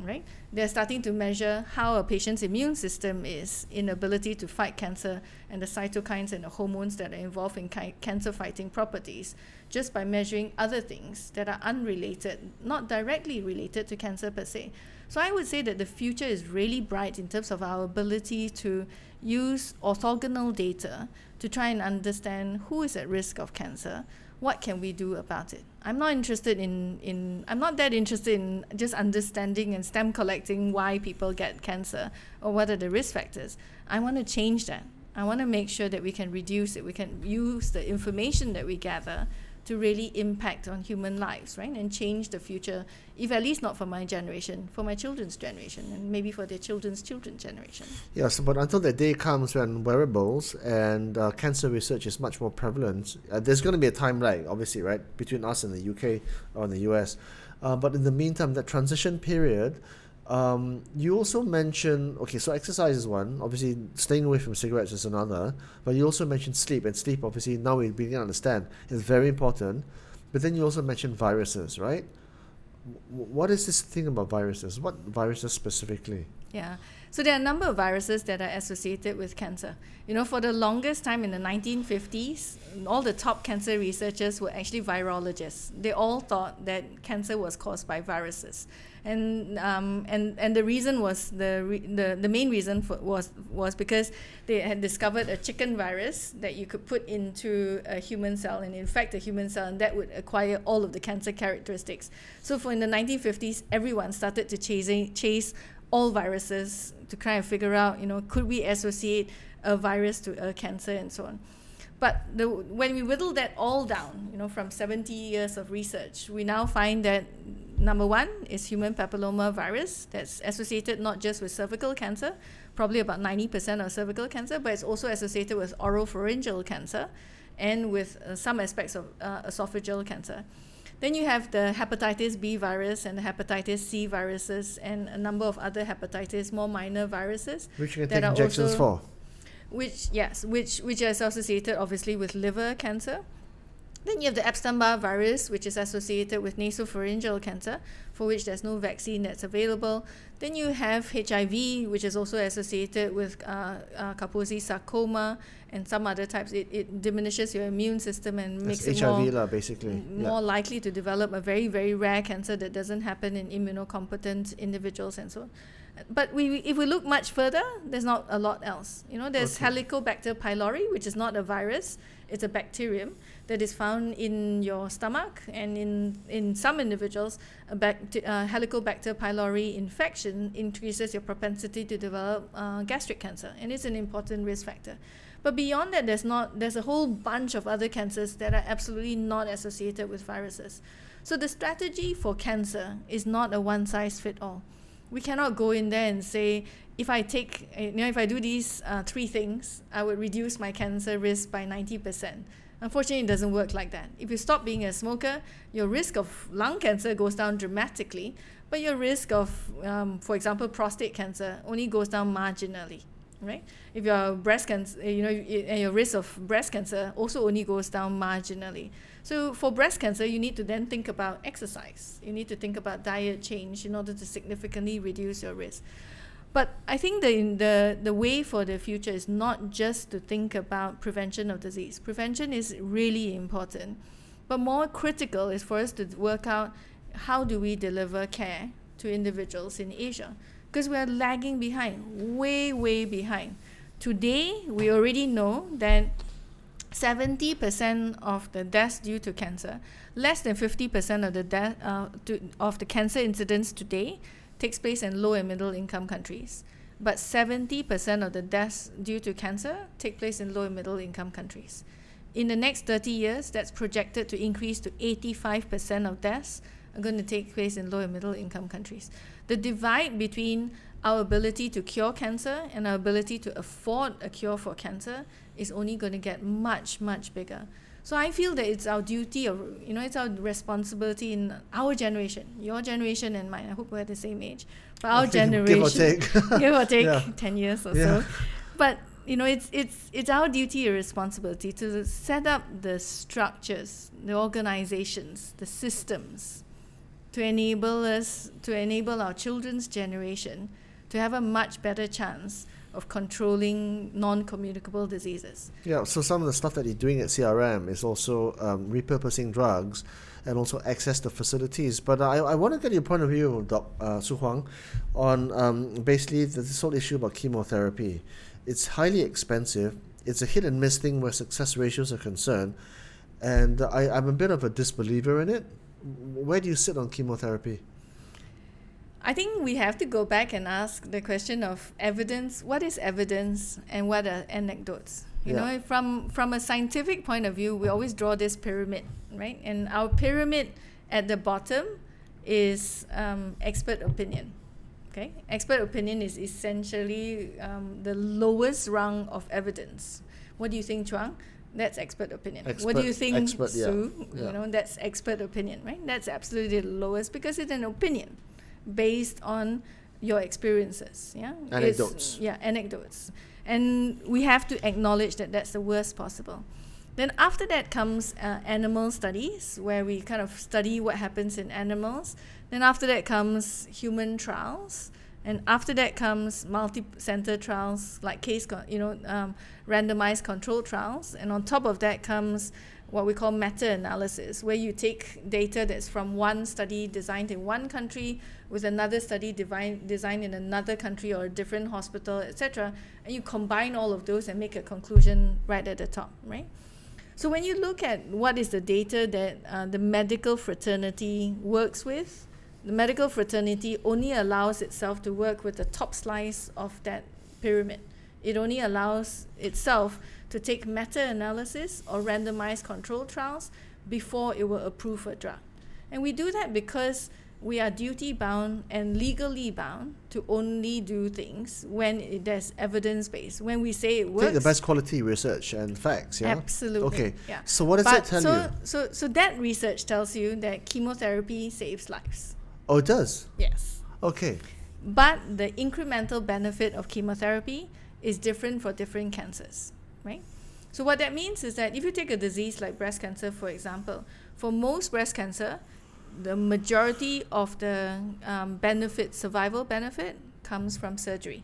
right? They're starting to measure how a patient's immune system is in ability to fight cancer and the cytokines and the hormones that are involved in cancer fighting properties just by measuring other things that are unrelated, not directly related to cancer per se. So I would say that the future is really bright in terms of our ability to use orthogonal data to try and understand who is at risk of cancer, what can we do about it. I'm not interested in, in I'm not that interested in just understanding and stem collecting why people get cancer or what are the risk factors. I want to change that. I want to make sure that we can reduce it. We can use the information that we gather to really impact on human lives, right? And change the future, if at least not for my generation, for my children's generation, and maybe for their children's children's generation. Yes, but until that day comes when wearables and uh, cancer research is much more prevalent, uh, there's going to be a time lag, obviously, right, between us and the UK or the US. Uh, but in the meantime, that transition period, um, you also mentioned okay, so exercise is one. Obviously, staying away from cigarettes is another. But you also mentioned sleep, and sleep, obviously, now we begin to understand is very important. But then you also mentioned viruses, right? W- what is this thing about viruses? What viruses specifically? Yeah. So there are a number of viruses that are associated with cancer. You know, for the longest time in the 1950s, all the top cancer researchers were actually virologists. They all thought that cancer was caused by viruses, and um, and and the reason was the re- the the main reason for, was was because they had discovered a chicken virus that you could put into a human cell and infect a human cell, and that would acquire all of the cancer characteristics. So, for in the 1950s, everyone started to chasing chase all viruses to try and figure out, you know, could we associate a virus to a cancer and so on. But the, when we whittle that all down, you know, from 70 years of research, we now find that number one is human papilloma virus that's associated not just with cervical cancer, probably about 90% of cervical cancer, but it's also associated with oropharyngeal cancer and with uh, some aspects of uh, esophageal cancer. Then you have the hepatitis B virus and the hepatitis C viruses and a number of other hepatitis, more minor viruses. Which you can that take are injections also- for. Which yes, which which is associated obviously with liver cancer. Then you have the Epstein-Barr virus, which is associated with nasopharyngeal cancer, for which there's no vaccine that's available. Then you have HIV, which is also associated with uh, uh, Kaposi sarcoma and some other types. It, it diminishes your immune system and makes That's it more HIV lah, basically. m- Yeah. more likely to develop a very very rare cancer that doesn't happen in immunocompetent individuals and so on but we we- if we look much further there's not a lot else you know there's Okay. helicobacter pylori which is not a virus it's a bacterium that is found in your stomach and in in some individuals a uh, helicobacter pylori infection increases your propensity to develop uh, gastric cancer and it's an important risk factor but beyond that, there's not there's a whole bunch of other cancers that are absolutely not associated with viruses. So the strategy for cancer is not a one size fit all. We cannot go in there and say if I take you know if I do these uh, three things, I would reduce my cancer risk by 90%. Unfortunately, it doesn't work like that. If you stop being a smoker, your risk of lung cancer goes down dramatically, but your risk of, um, for example, prostate cancer only goes down marginally right? If your breast cancer, you know, and your risk of breast cancer also only goes down marginally. So for breast cancer, you need to then think about exercise. You need to think about diet change in order to significantly reduce your risk. But I think the the the way for the future is not just to think about prevention of disease. Prevention is really important, but more critical is for us to work out how do we deliver care to individuals in Asia because we are lagging behind, way way behind. Today we already know that 70% of the deaths due to cancer, less than 50% of the death uh, to, of the cancer incidents today takes place in low and middle income countries. But 70% of the deaths due to cancer take place in low and middle income countries. In the next 30 years, that's projected to increase to 85% of deaths are going to take place in low and middle income countries. The divide between our ability to cure cancer and our ability to afford a cure for cancer is only going to get much, much bigger. So I feel that it's our duty, or you know, it's our responsibility in our generation, your generation and mine. I hope we're the same age, but our generation, Give or take. give or take Yeah. 10 years or Yeah. so but you know it's it's it's our duty or responsibility to set up the structures the organizations the systems to enable us to enable our children's generation to have a much better chance of controlling non-communicable diseases Yeah, so some of the stuff that you're doing at CRM is also um, repurposing drugs and also access to facilities. But I, I want to get your point of view, Doc uh, Soo Hwang, on um, basically this whole issue about chemotherapy. It's highly expensive. It's a hit and miss thing where success ratios are concerned. And I, I'm a bit of a disbeliever in it. Where do you sit on chemotherapy? I think we have to go back and ask the question of evidence. What is evidence and what are anecdotes? You Yeah. know, from from a scientific point of view, we always draw this pyramid, right? And our pyramid at the bottom is um, expert opinion. Okay, expert opinion is essentially um, the lowest rung of evidence. What do you think, Chuang? That's expert opinion. what do you think, expert, Sue? yeah. You know, that's expert opinion, right? That's absolutely the lowest because it's an opinion based on your experiences. Yeah, It's- Anecdotes. yeah, anecdotes, and we have to acknowledge that that's the worst possible. Then after that comes uh, animal studies, where we kind of study what happens in animals. Then after that comes human trials, And after that comes multi-center trials like case, con- you know, um, randomized control trials. And on top of that comes what we call meta-analysis, where you take data that's from one study designed in one country with another study divine, designed in another country or a different hospital, etc., and you combine all of those and make a conclusion right at the top, right? So when you look at what is the data that uh, the medical fraternity works with, the medical fraternity only allows itself to work with the top slice of that pyramid. It only allows itself to take meta-analysis or randomized control trials before it will approve a drug. And we do that because we are duty bound and legally bound to only do things when it, there's evidence based. When we say it works, Take the best quality research and facts. Yeah. Absolutely. Okay. Yeah. So what does but that tell so, you? So, so that research tells you that chemotherapy saves lives. Oh, it does. Yes. Okay. But the incremental benefit of chemotherapy is different for different cancers, right? So what that means is that if you take a disease like breast cancer, for example, for most breast cancer, the majority of the um, benefit, survival benefit, comes from surgery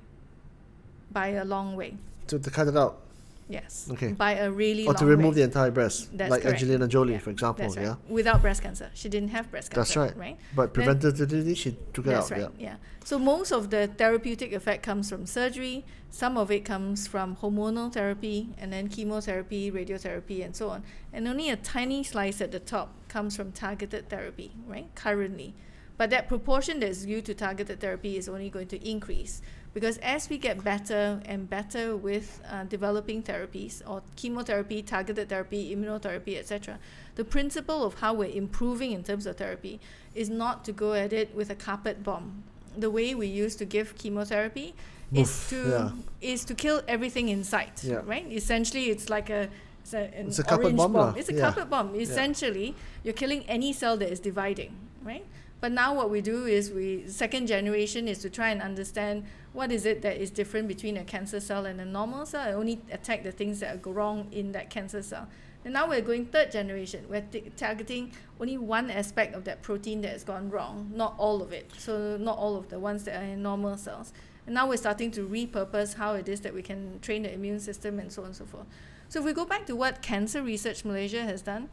by a long way. To, to cut it out. Yes. Okay. By a really Or to remove way. the entire breast. That's like correct. Angelina Jolie, Yeah, for example. Right. Yeah. Without breast cancer. She didn't have breast cancer. That's right. Right? But preventatively, she took it That's out. right. Yeah. Yeah. So most of the therapeutic effect comes from surgery. Some of it comes from hormonal therapy, and then chemotherapy, radiotherapy, and so on. And only a tiny slice at the top comes from targeted therapy, right? Currently, but that proportion that's due to targeted therapy is only going to increase because as we get better and better with uh, developing therapies or chemotherapy, targeted therapy, immunotherapy, etc., the principle of how we're improving in terms of therapy is not to go at it with a carpet bomb. The way we used to give chemotherapy is to yeah. is to kill everything in sight, Yeah. right? Essentially, it's like a it's a, an It's a carpet orange bomb bomb. It's a yeah. carpet bomb. Essentially, you're killing any cell that is dividing, right? But now what we do is we second generation is to try and understand what is it that is different between a cancer cell and a normal cell and only attack the things that are wrong in that cancer cell. And now we're going third generation. We're targeting only one aspect of that protein that has gone wrong, not all of it. So not all of the ones that are in normal cells. And now we're starting to repurpose how it is that we can train the immune system and so on and so forth. So if we go back to what Cancer Research Malaysia has done,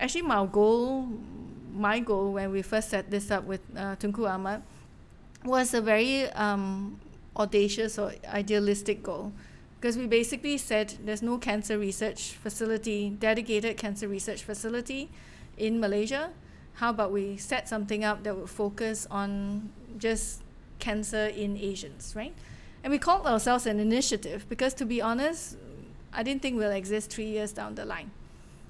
actually my goal, my goal when we first set this up with uh, Tunku Ahmad, was a very um, audacious or idealistic goal. Because we basically said there's no cancer research facility, dedicated cancer research facility in Malaysia. How about we set something up that would focus on just cancer in Asians, right? And we called ourselves an initiative because, to be honest, I didn't think we'll exist three years down the line.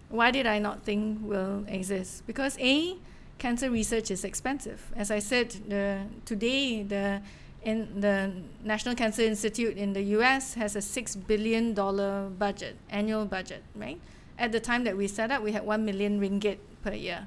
Why did I not think we'll exist? Because A, cancer research is expensive. As I said, the, today the in the National Cancer Institute in the US has a six billion dollar budget, annual budget, right? At the time that we set up, we had one million ringgit per year.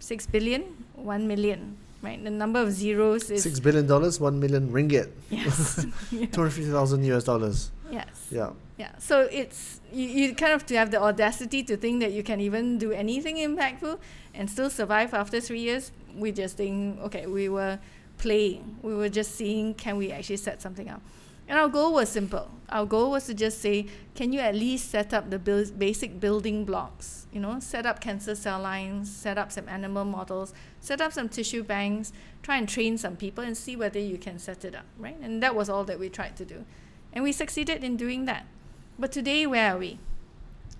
Six billion, one million, right? The number of zeros is Six billion dollars, one million ringgit, yes, yeah. two hundred fifty thousand US dollars. yes. Yeah. Yeah, so it's you, you kind of to have the audacity to think that you can even do anything impactful and still survive after three years. We just think, okay, we were playing. We were just seeing can we actually set something up. And our goal was simple. Our goal was to just say, can you at least set up the basic building blocks? You know, set up cancer cell lines, set up some animal models, set up some tissue banks, try and train some people and see whether you can set it up, right? And that was all that we tried to do. And we succeeded in doing that. But today, where are we?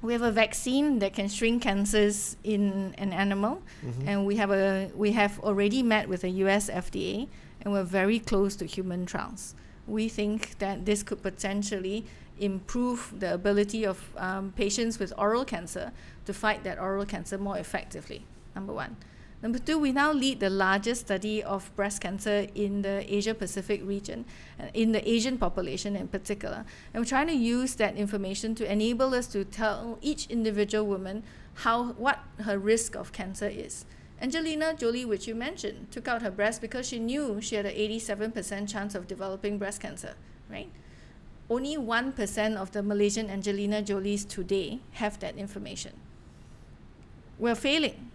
We have a vaccine that can shrink cancers in an animal, Mhm. and we have a we have already met with the U.S. FDA, and we're very close to human trials. We think that this could potentially improve the ability of um, patients with oral cancer to fight that oral cancer more effectively. Number one. Number two, we now lead the largest study of breast cancer in the Asia Pacific region, uh, in the Asian population in particular. And we're trying to use that information to enable us to tell each individual woman how what her risk of cancer is. Angelina Jolie, which you mentioned, took out her breast because she knew she had an 87% chance of developing breast cancer, right? Only 1% of the Malaysian Angelina Jolies today have that information. We're failing.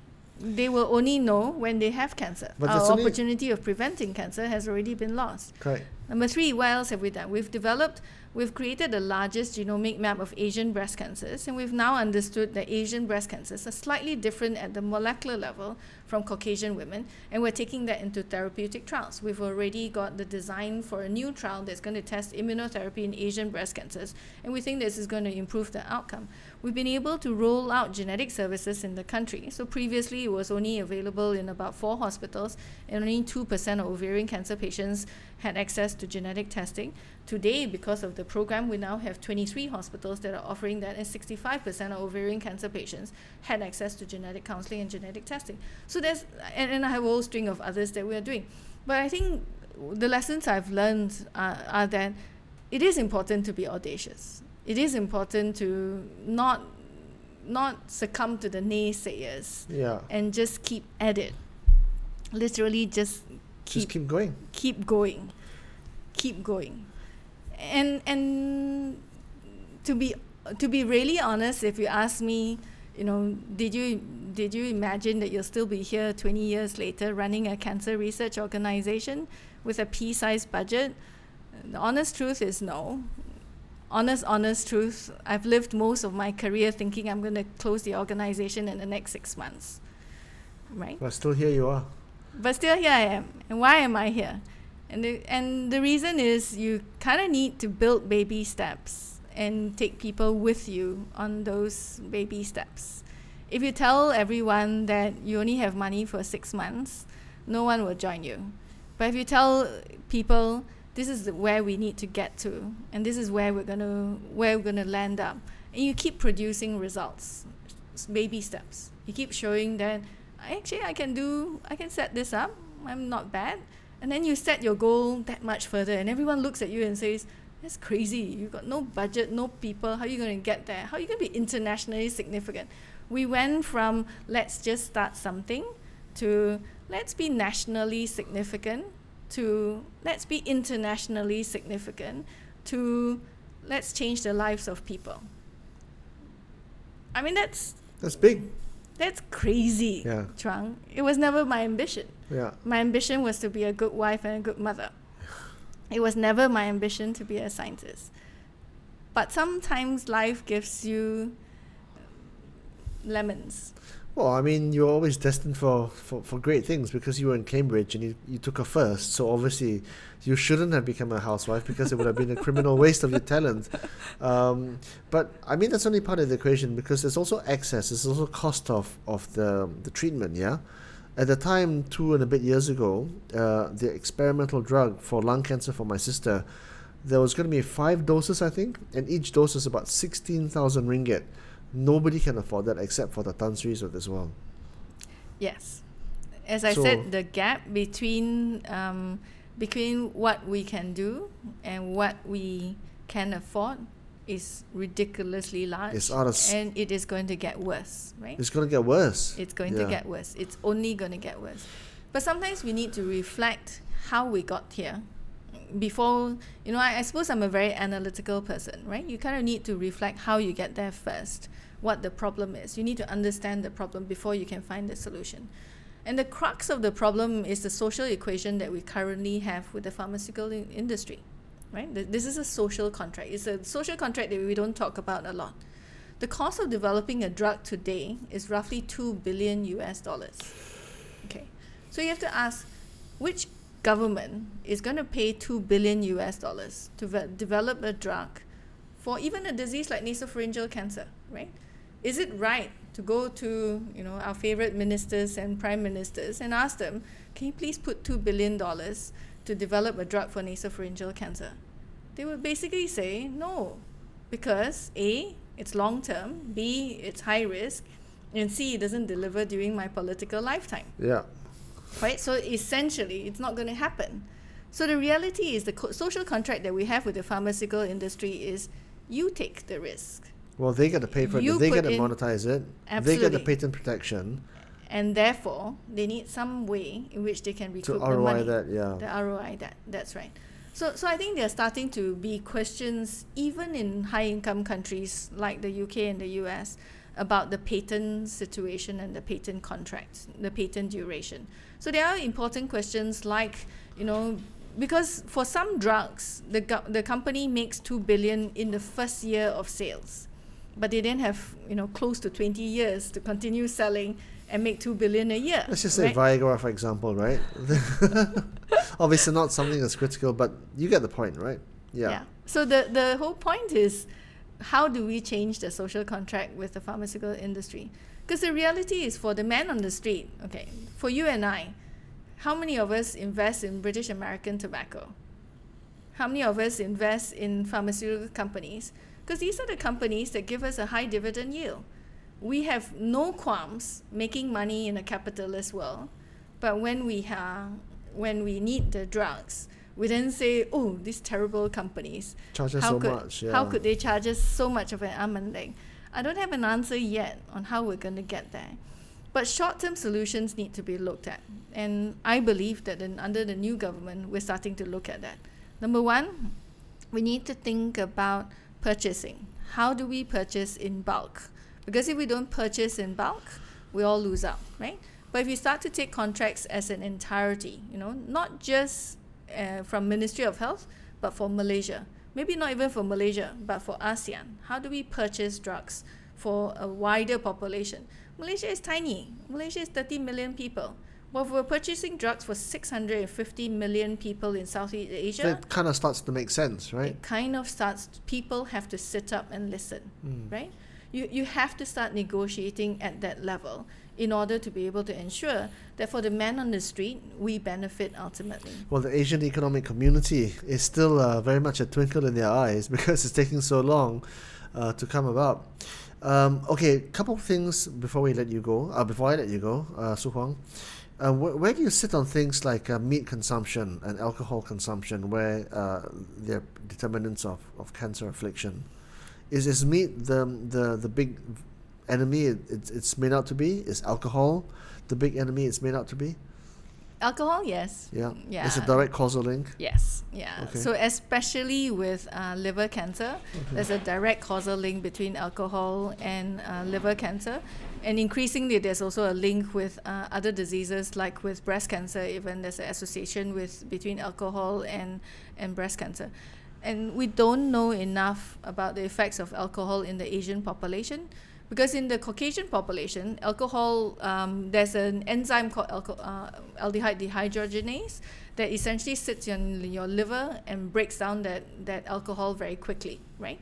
They will only know when they have cancer. But Our opportunity of preventing cancer has already been lost. Correct. Number three, what else have we done? We've developed, we've created the largest genomic map of Asian breast cancers, and we've now understood that Asian breast cancers are slightly different at the molecular level from Caucasian women, and we're taking that into therapeutic trials. We've already got the design for a new trial that's going to test immunotherapy in Asian breast cancers, and we think this is going to improve the outcome. We've been able to roll out genetic services in the country. So previously, it was only available in about four hospitals, and only 2% of ovarian cancer patients had access to genetic testing. Today, because of the program, we now have 23 hospitals that are offering that, and 65% of ovarian cancer patients had access to genetic counseling and genetic testing. So there's, and, and I have a whole string of others that we are doing. But I think the lessons I've learned are, are that it is important to be audacious. It is important to not not succumb to the naysayers Yeah. and just keep at it. Literally, just Just keep keep going. keep going keep going and and to be to be really honest if you ask me you know did you did you imagine that you'll still be here 20 years later running a cancer research organization with a pea-sized budget the honest truth is no honest honest truth i've lived most of my career thinking i'm going to close the organization in the next six months right But still here you are. but still here I am. And why am I here? And the and the reason is you kind of need to build baby steps and take people with you on those baby steps. If you tell everyone that you only have money for 6 months, no one will join you. But if you tell people this is where we need to get to and this is where we're going to where we're to land up. And you keep producing results baby steps. You keep showing that actually I can do I can set this up I'm not bad. And then you set your goal that much further and everyone looks at you and says that's crazy. You've got no budget no people. How are you going to get there? How are you going to be internationally significant? We went from let's just start something to let's be nationally significant to let's be internationally significant to let's change the lives of people i mean that's That's big. that's crazy Yeah. Chuang. It was never my ambition. Yeah. My ambition was to be a good wife and a good mother. It was never my ambition to be a scientist. But sometimes life gives you lemons. Well, I mean, you're always destined for, for, for great things because you were in Cambridge and you, you took a first. So obviously, you shouldn't have become a housewife because it would have been a criminal waste of your talent. Um, but I mean, that's only part of the equation because there's also access, there's also cost of, of the, the treatment, yeah? At the time, two and a bit years ago, uh, the experimental drug for lung cancer for my sister, there was going to be five doses, I think, and each dose is about 16,000 ringgit. Nobody can afford that except for the Tan Sris of this world. Yes. As I So- said, the gap between um, between what we can do and what we can afford is ridiculously large. It's out of s- and it is going to get worse, right? It's going to get worse. It's going Yeah. to get worse. It's only going to get worse. But sometimes we need to reflect how we got here before, you know, I, I suppose I'm a very analytical person, right? You kind of need to reflect how you get there first, what the problem is. You need to understand the problem before you can find the solution. And the crux of the problem is the social equation that we currently have with the pharmaceutical in- industry, right? Th- This is a social contract. It's a social contract that we don't talk about a lot. The cost of developing a drug today is roughly 2 billion US dollars. Okay. So you have to ask which government is going to pay 2 billion US dollars to ve- develop a drug for even a disease like nasopharyngeal cancer, right? Is it right to go to, you know, our favorite ministers and prime ministers and ask them, "Can you please put 2 billion dollars to develop a drug for nasopharyngeal cancer?" They would basically say, "No." Because A, it's long term, B, it's high risk, and C, it doesn't deliver during my political lifetime Yeah. Right? So essentially, it's not going to happen. So the reality is the co- social contract that we have with the pharmaceutical industry is you take the risk, Well, they get to pay for it. They get to monetize it. Absolutely. They get the patent protection and therefore they need some way in which they can to recoup the ROI money. that. Yeah. The ROI that that's right. So so I think there are starting to be questions even in high income countries like the UK and the US about the patent situation and the patent contracts, the patent duration. So there are important questions like, you know, because for some drugs, the go- the company makes two billion in the first year of sales, but they then have you know close to twenty years to continue selling and make two billion a year. Let's just say? Viagra, for example, right? Obviously, not something that's critical, but you get the point, right? Yeah. Yeah. So the the whole point is, how do we change the social contract with the pharmaceutical industry? Because the reality is, for the man on the street, okay, for you and I, how many of us invest in British American tobacco? How many of us invest in pharmaceutical companies? Because these are the companies that give us a high dividend yield. We have no qualms making money in a capitalist world, but when we have, when we need the drugs, we then say, "Oh, these terrible companies! Charge us how so could much. Yeah. how could they charge us so much of an arm and leg?" I don't have an answer yet on how we're going to get there. But short-term solutions need to be looked at, and I believe that in, under the new government, we're starting to look at that. Number one, we need to think about purchasing. How do we purchase in bulk? Because if we don't purchase in bulk, we all lose out, right? But if you start to take contracts as an entirety, you know, not just uh, from Ministry of Health, but for Malaysia, maybe not even for Malaysia, but for ASEAN, how do we purchase drugs for a wider population? Malaysia is tiny. Malaysia is 30 million people. Well, if we're purchasing drugs for 650 million people in Southeast Asia, That kind of starts to make sense, right? it kind of starts people have to sit up and listen Mm. right you you have to start negotiating at that level in order to be able to ensure that for the man on the street we benefit ultimately Well, the ASEAN economic community is still uh, very much a twinkle in their eyes because it's taking so long uh, to come about. Um, okay, couple of things before we let you go. Uh, before I let you go, uh, Soo Hwang, uh, wh- where do you sit on things like uh, meat consumption and alcohol consumption, where uh, they're determinants of, of cancer affliction? Is is meat the the the big enemy it, it's it's made out to be? Is alcohol the big enemy it's made out to be? alcohol yes Yeah. yeah It's a direct causal link. Yes, yeah. Okay. So especially with uh, liver cancer, there's a direct causal link between alcohol and uh, liver cancer, and increasingly there's also a link with uh, other diseases like with breast cancer. Even there's an association with between alcohol and and breast cancer, and we don't know enough about the effects of alcohol in the Asian population. Because in the Caucasian population, alcohol, um, there's an enzyme called alco- uh, aldehyde dehydrogenase that essentially sits in your liver and breaks down that, that alcohol very quickly, right?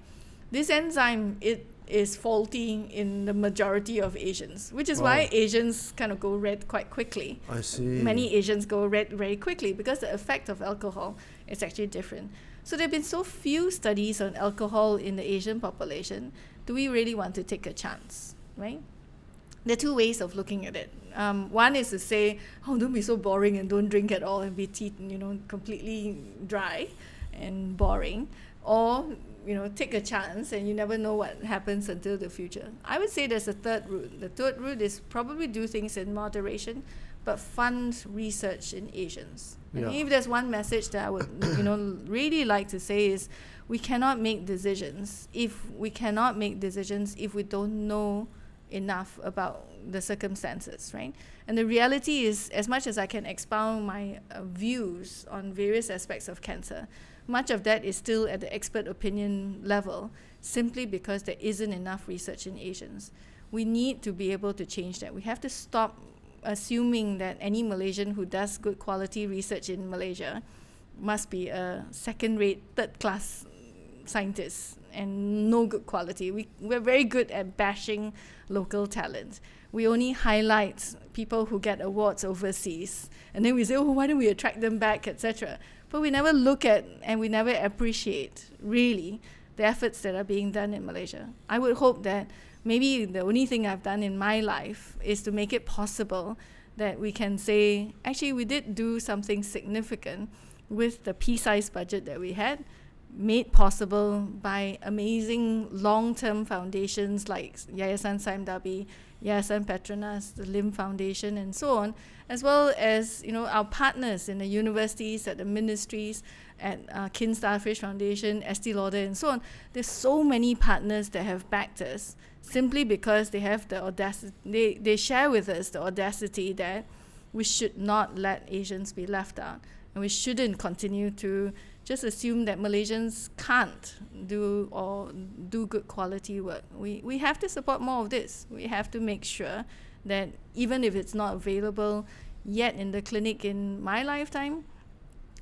This enzyme it is faulty in the majority of Asians, which is why Asians kind of go red quite quickly. I see. Many Asians go red very quickly because the effect of alcohol is actually different. So there have been so few studies on alcohol in the Asian population. Do we really want to take a chance, right? There are two ways of looking at it. Um, one is to say, oh, don't be so boring and don't drink at all and be te- you know completely dry and boring, or you know take a chance and you never know what happens until the future. I would say there's a third route. The third route is probably do things in moderation, but fund research in Asians. Yeah. if there's one message that I would you know really like to say is we cannot make decisions if we cannot make decisions if we don't know enough about the circumstances, right? And the reality is, as much as I can expound my uh, views on various aspects of cancer, much of that is still at the expert opinion level, simply because there isn't enough research in Asians. We need to be able to change that. We have to stop assuming that any Malaysian who does good quality research in Malaysia must be a second rate, third class scientist and no good quality. We, we're very good at bashing local talent. We only highlight people who get awards overseas. And then we say, oh, why don't we attract them back, etc. But we never look at and we never appreciate, really, the efforts that are being done in Malaysia. I would hope that maybe the only thing I've done in my life is to make it possible that we can say, actually, we did do something significant with the pea sized budget that we had, made possible by amazing long term foundations like Yayasan Sime Darby, Yayasan Petronas, the Lim Foundation, and so on, as well as you know our partners in the universities, at the ministries, at uh, Kin Starfish Foundation, Estee Lauder, and so on. There's so many partners that have backed us simply because they have the audacity. They, they share with us the audacity that we should not let Asians be left out. and we shouldn't continue to just assume that Malaysians can't do or do good quality work. We we have to support more of this. We have to make sure that even if it's not available yet in the clinic in my lifetime,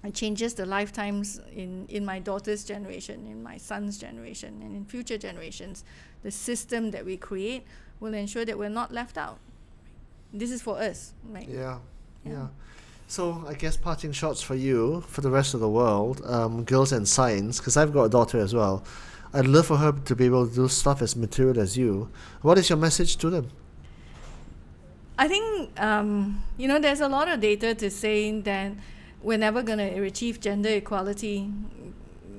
it changes the lifetimes in, in my daughter's generation, in my son's generation, and in future generations. The system that we create will ensure that we're not left out. This is for us, right? Yeah, yeah. Yeah. So I guess parting shots for you, for the rest of the world, um, girls and science, because I've got a daughter as well. I'd love for her to be able to do stuff as material as you. What is your message to them? I think um, you know there's a lot of data to say that we're never going to achieve gender equality,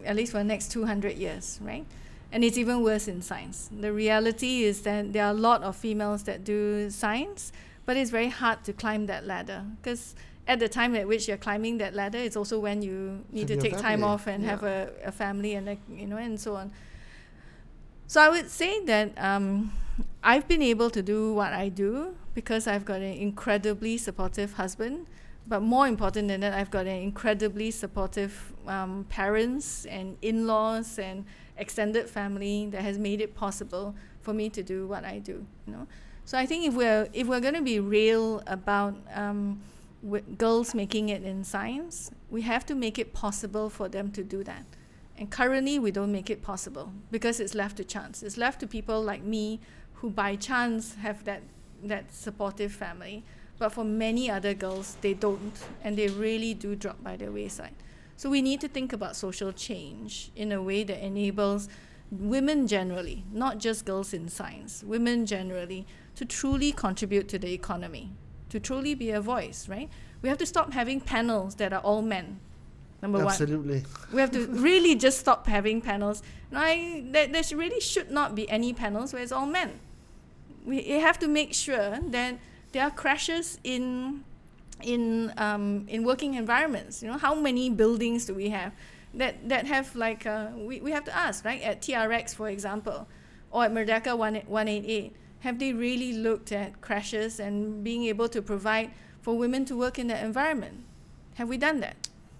at least for the next 200 years, right? And it's even worse in science. The reality is that there are a lot of females that do science, but it's very hard to climb that ladder because at the time at which you're climbing that ladder, it's also when you need to take time off and have a, a family and a, you know and so on. So I would say that um, I've been able to do what I do because I've got an incredibly supportive husband. But more important than that, I've got an incredibly supportive um, parents and in-laws and extended family that has made it possible for me to do what I do. You know, so I think if we're if we're going to be real about um, wi- girls making it in science, we have to make it possible for them to do that. And currently, we don't make it possible because it's left to chance. It's left to people like me who, by chance, have that that supportive family. But for many other girls, they don't, and they really do drop by the wayside. So we need to think about social change in a way that enables women generally, not just girls in science, women generally, to truly contribute to the economy, to truly be a voice, right? We have to stop having panels that are all men. Number one. Absolutely. We have to really just stop having panels. And I, there, there really should not be any panels where it's all men. We have to make sure that there are crèches in in um, in working environments. You know, how many buildings do we have that that have like uh, we, we have to ask right at TRX for example, or at Merdeka one one eight eight. Have they really looked at crèches and being able to provide for women to work in that environment? Have we done that?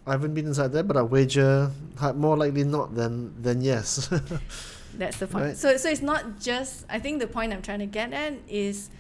I haven't been inside there, but I wager more likely not than than yes. That's the point. Right. So, so it's not just. I think the point I'm trying to get at is,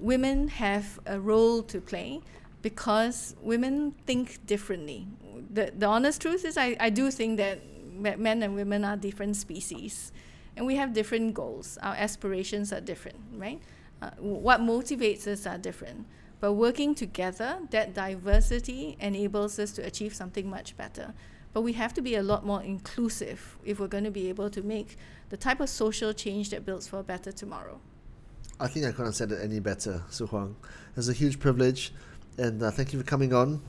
women have a role to play, because women think differently. The the honest truth is, I, I do think that men and women are different species, and we have different goals. Our aspirations are different, right? Uh, what motivates us are different. But working together, that diversity enables us to achieve something much better. But we have to be a lot more inclusive if we're going to be able to make the type of social change that builds for a better tomorrow. I think I couldn't have said it any better, Soo Hwang. It's a huge privilege, and uh, thank you for coming on.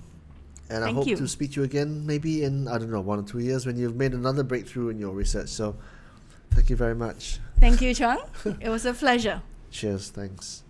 And I hope you. to speak to you again, maybe in I don't know one or two years when you've made another breakthrough in your research. So, thank you very much. Thank you, Chuang. it was a pleasure. Cheers. Thanks.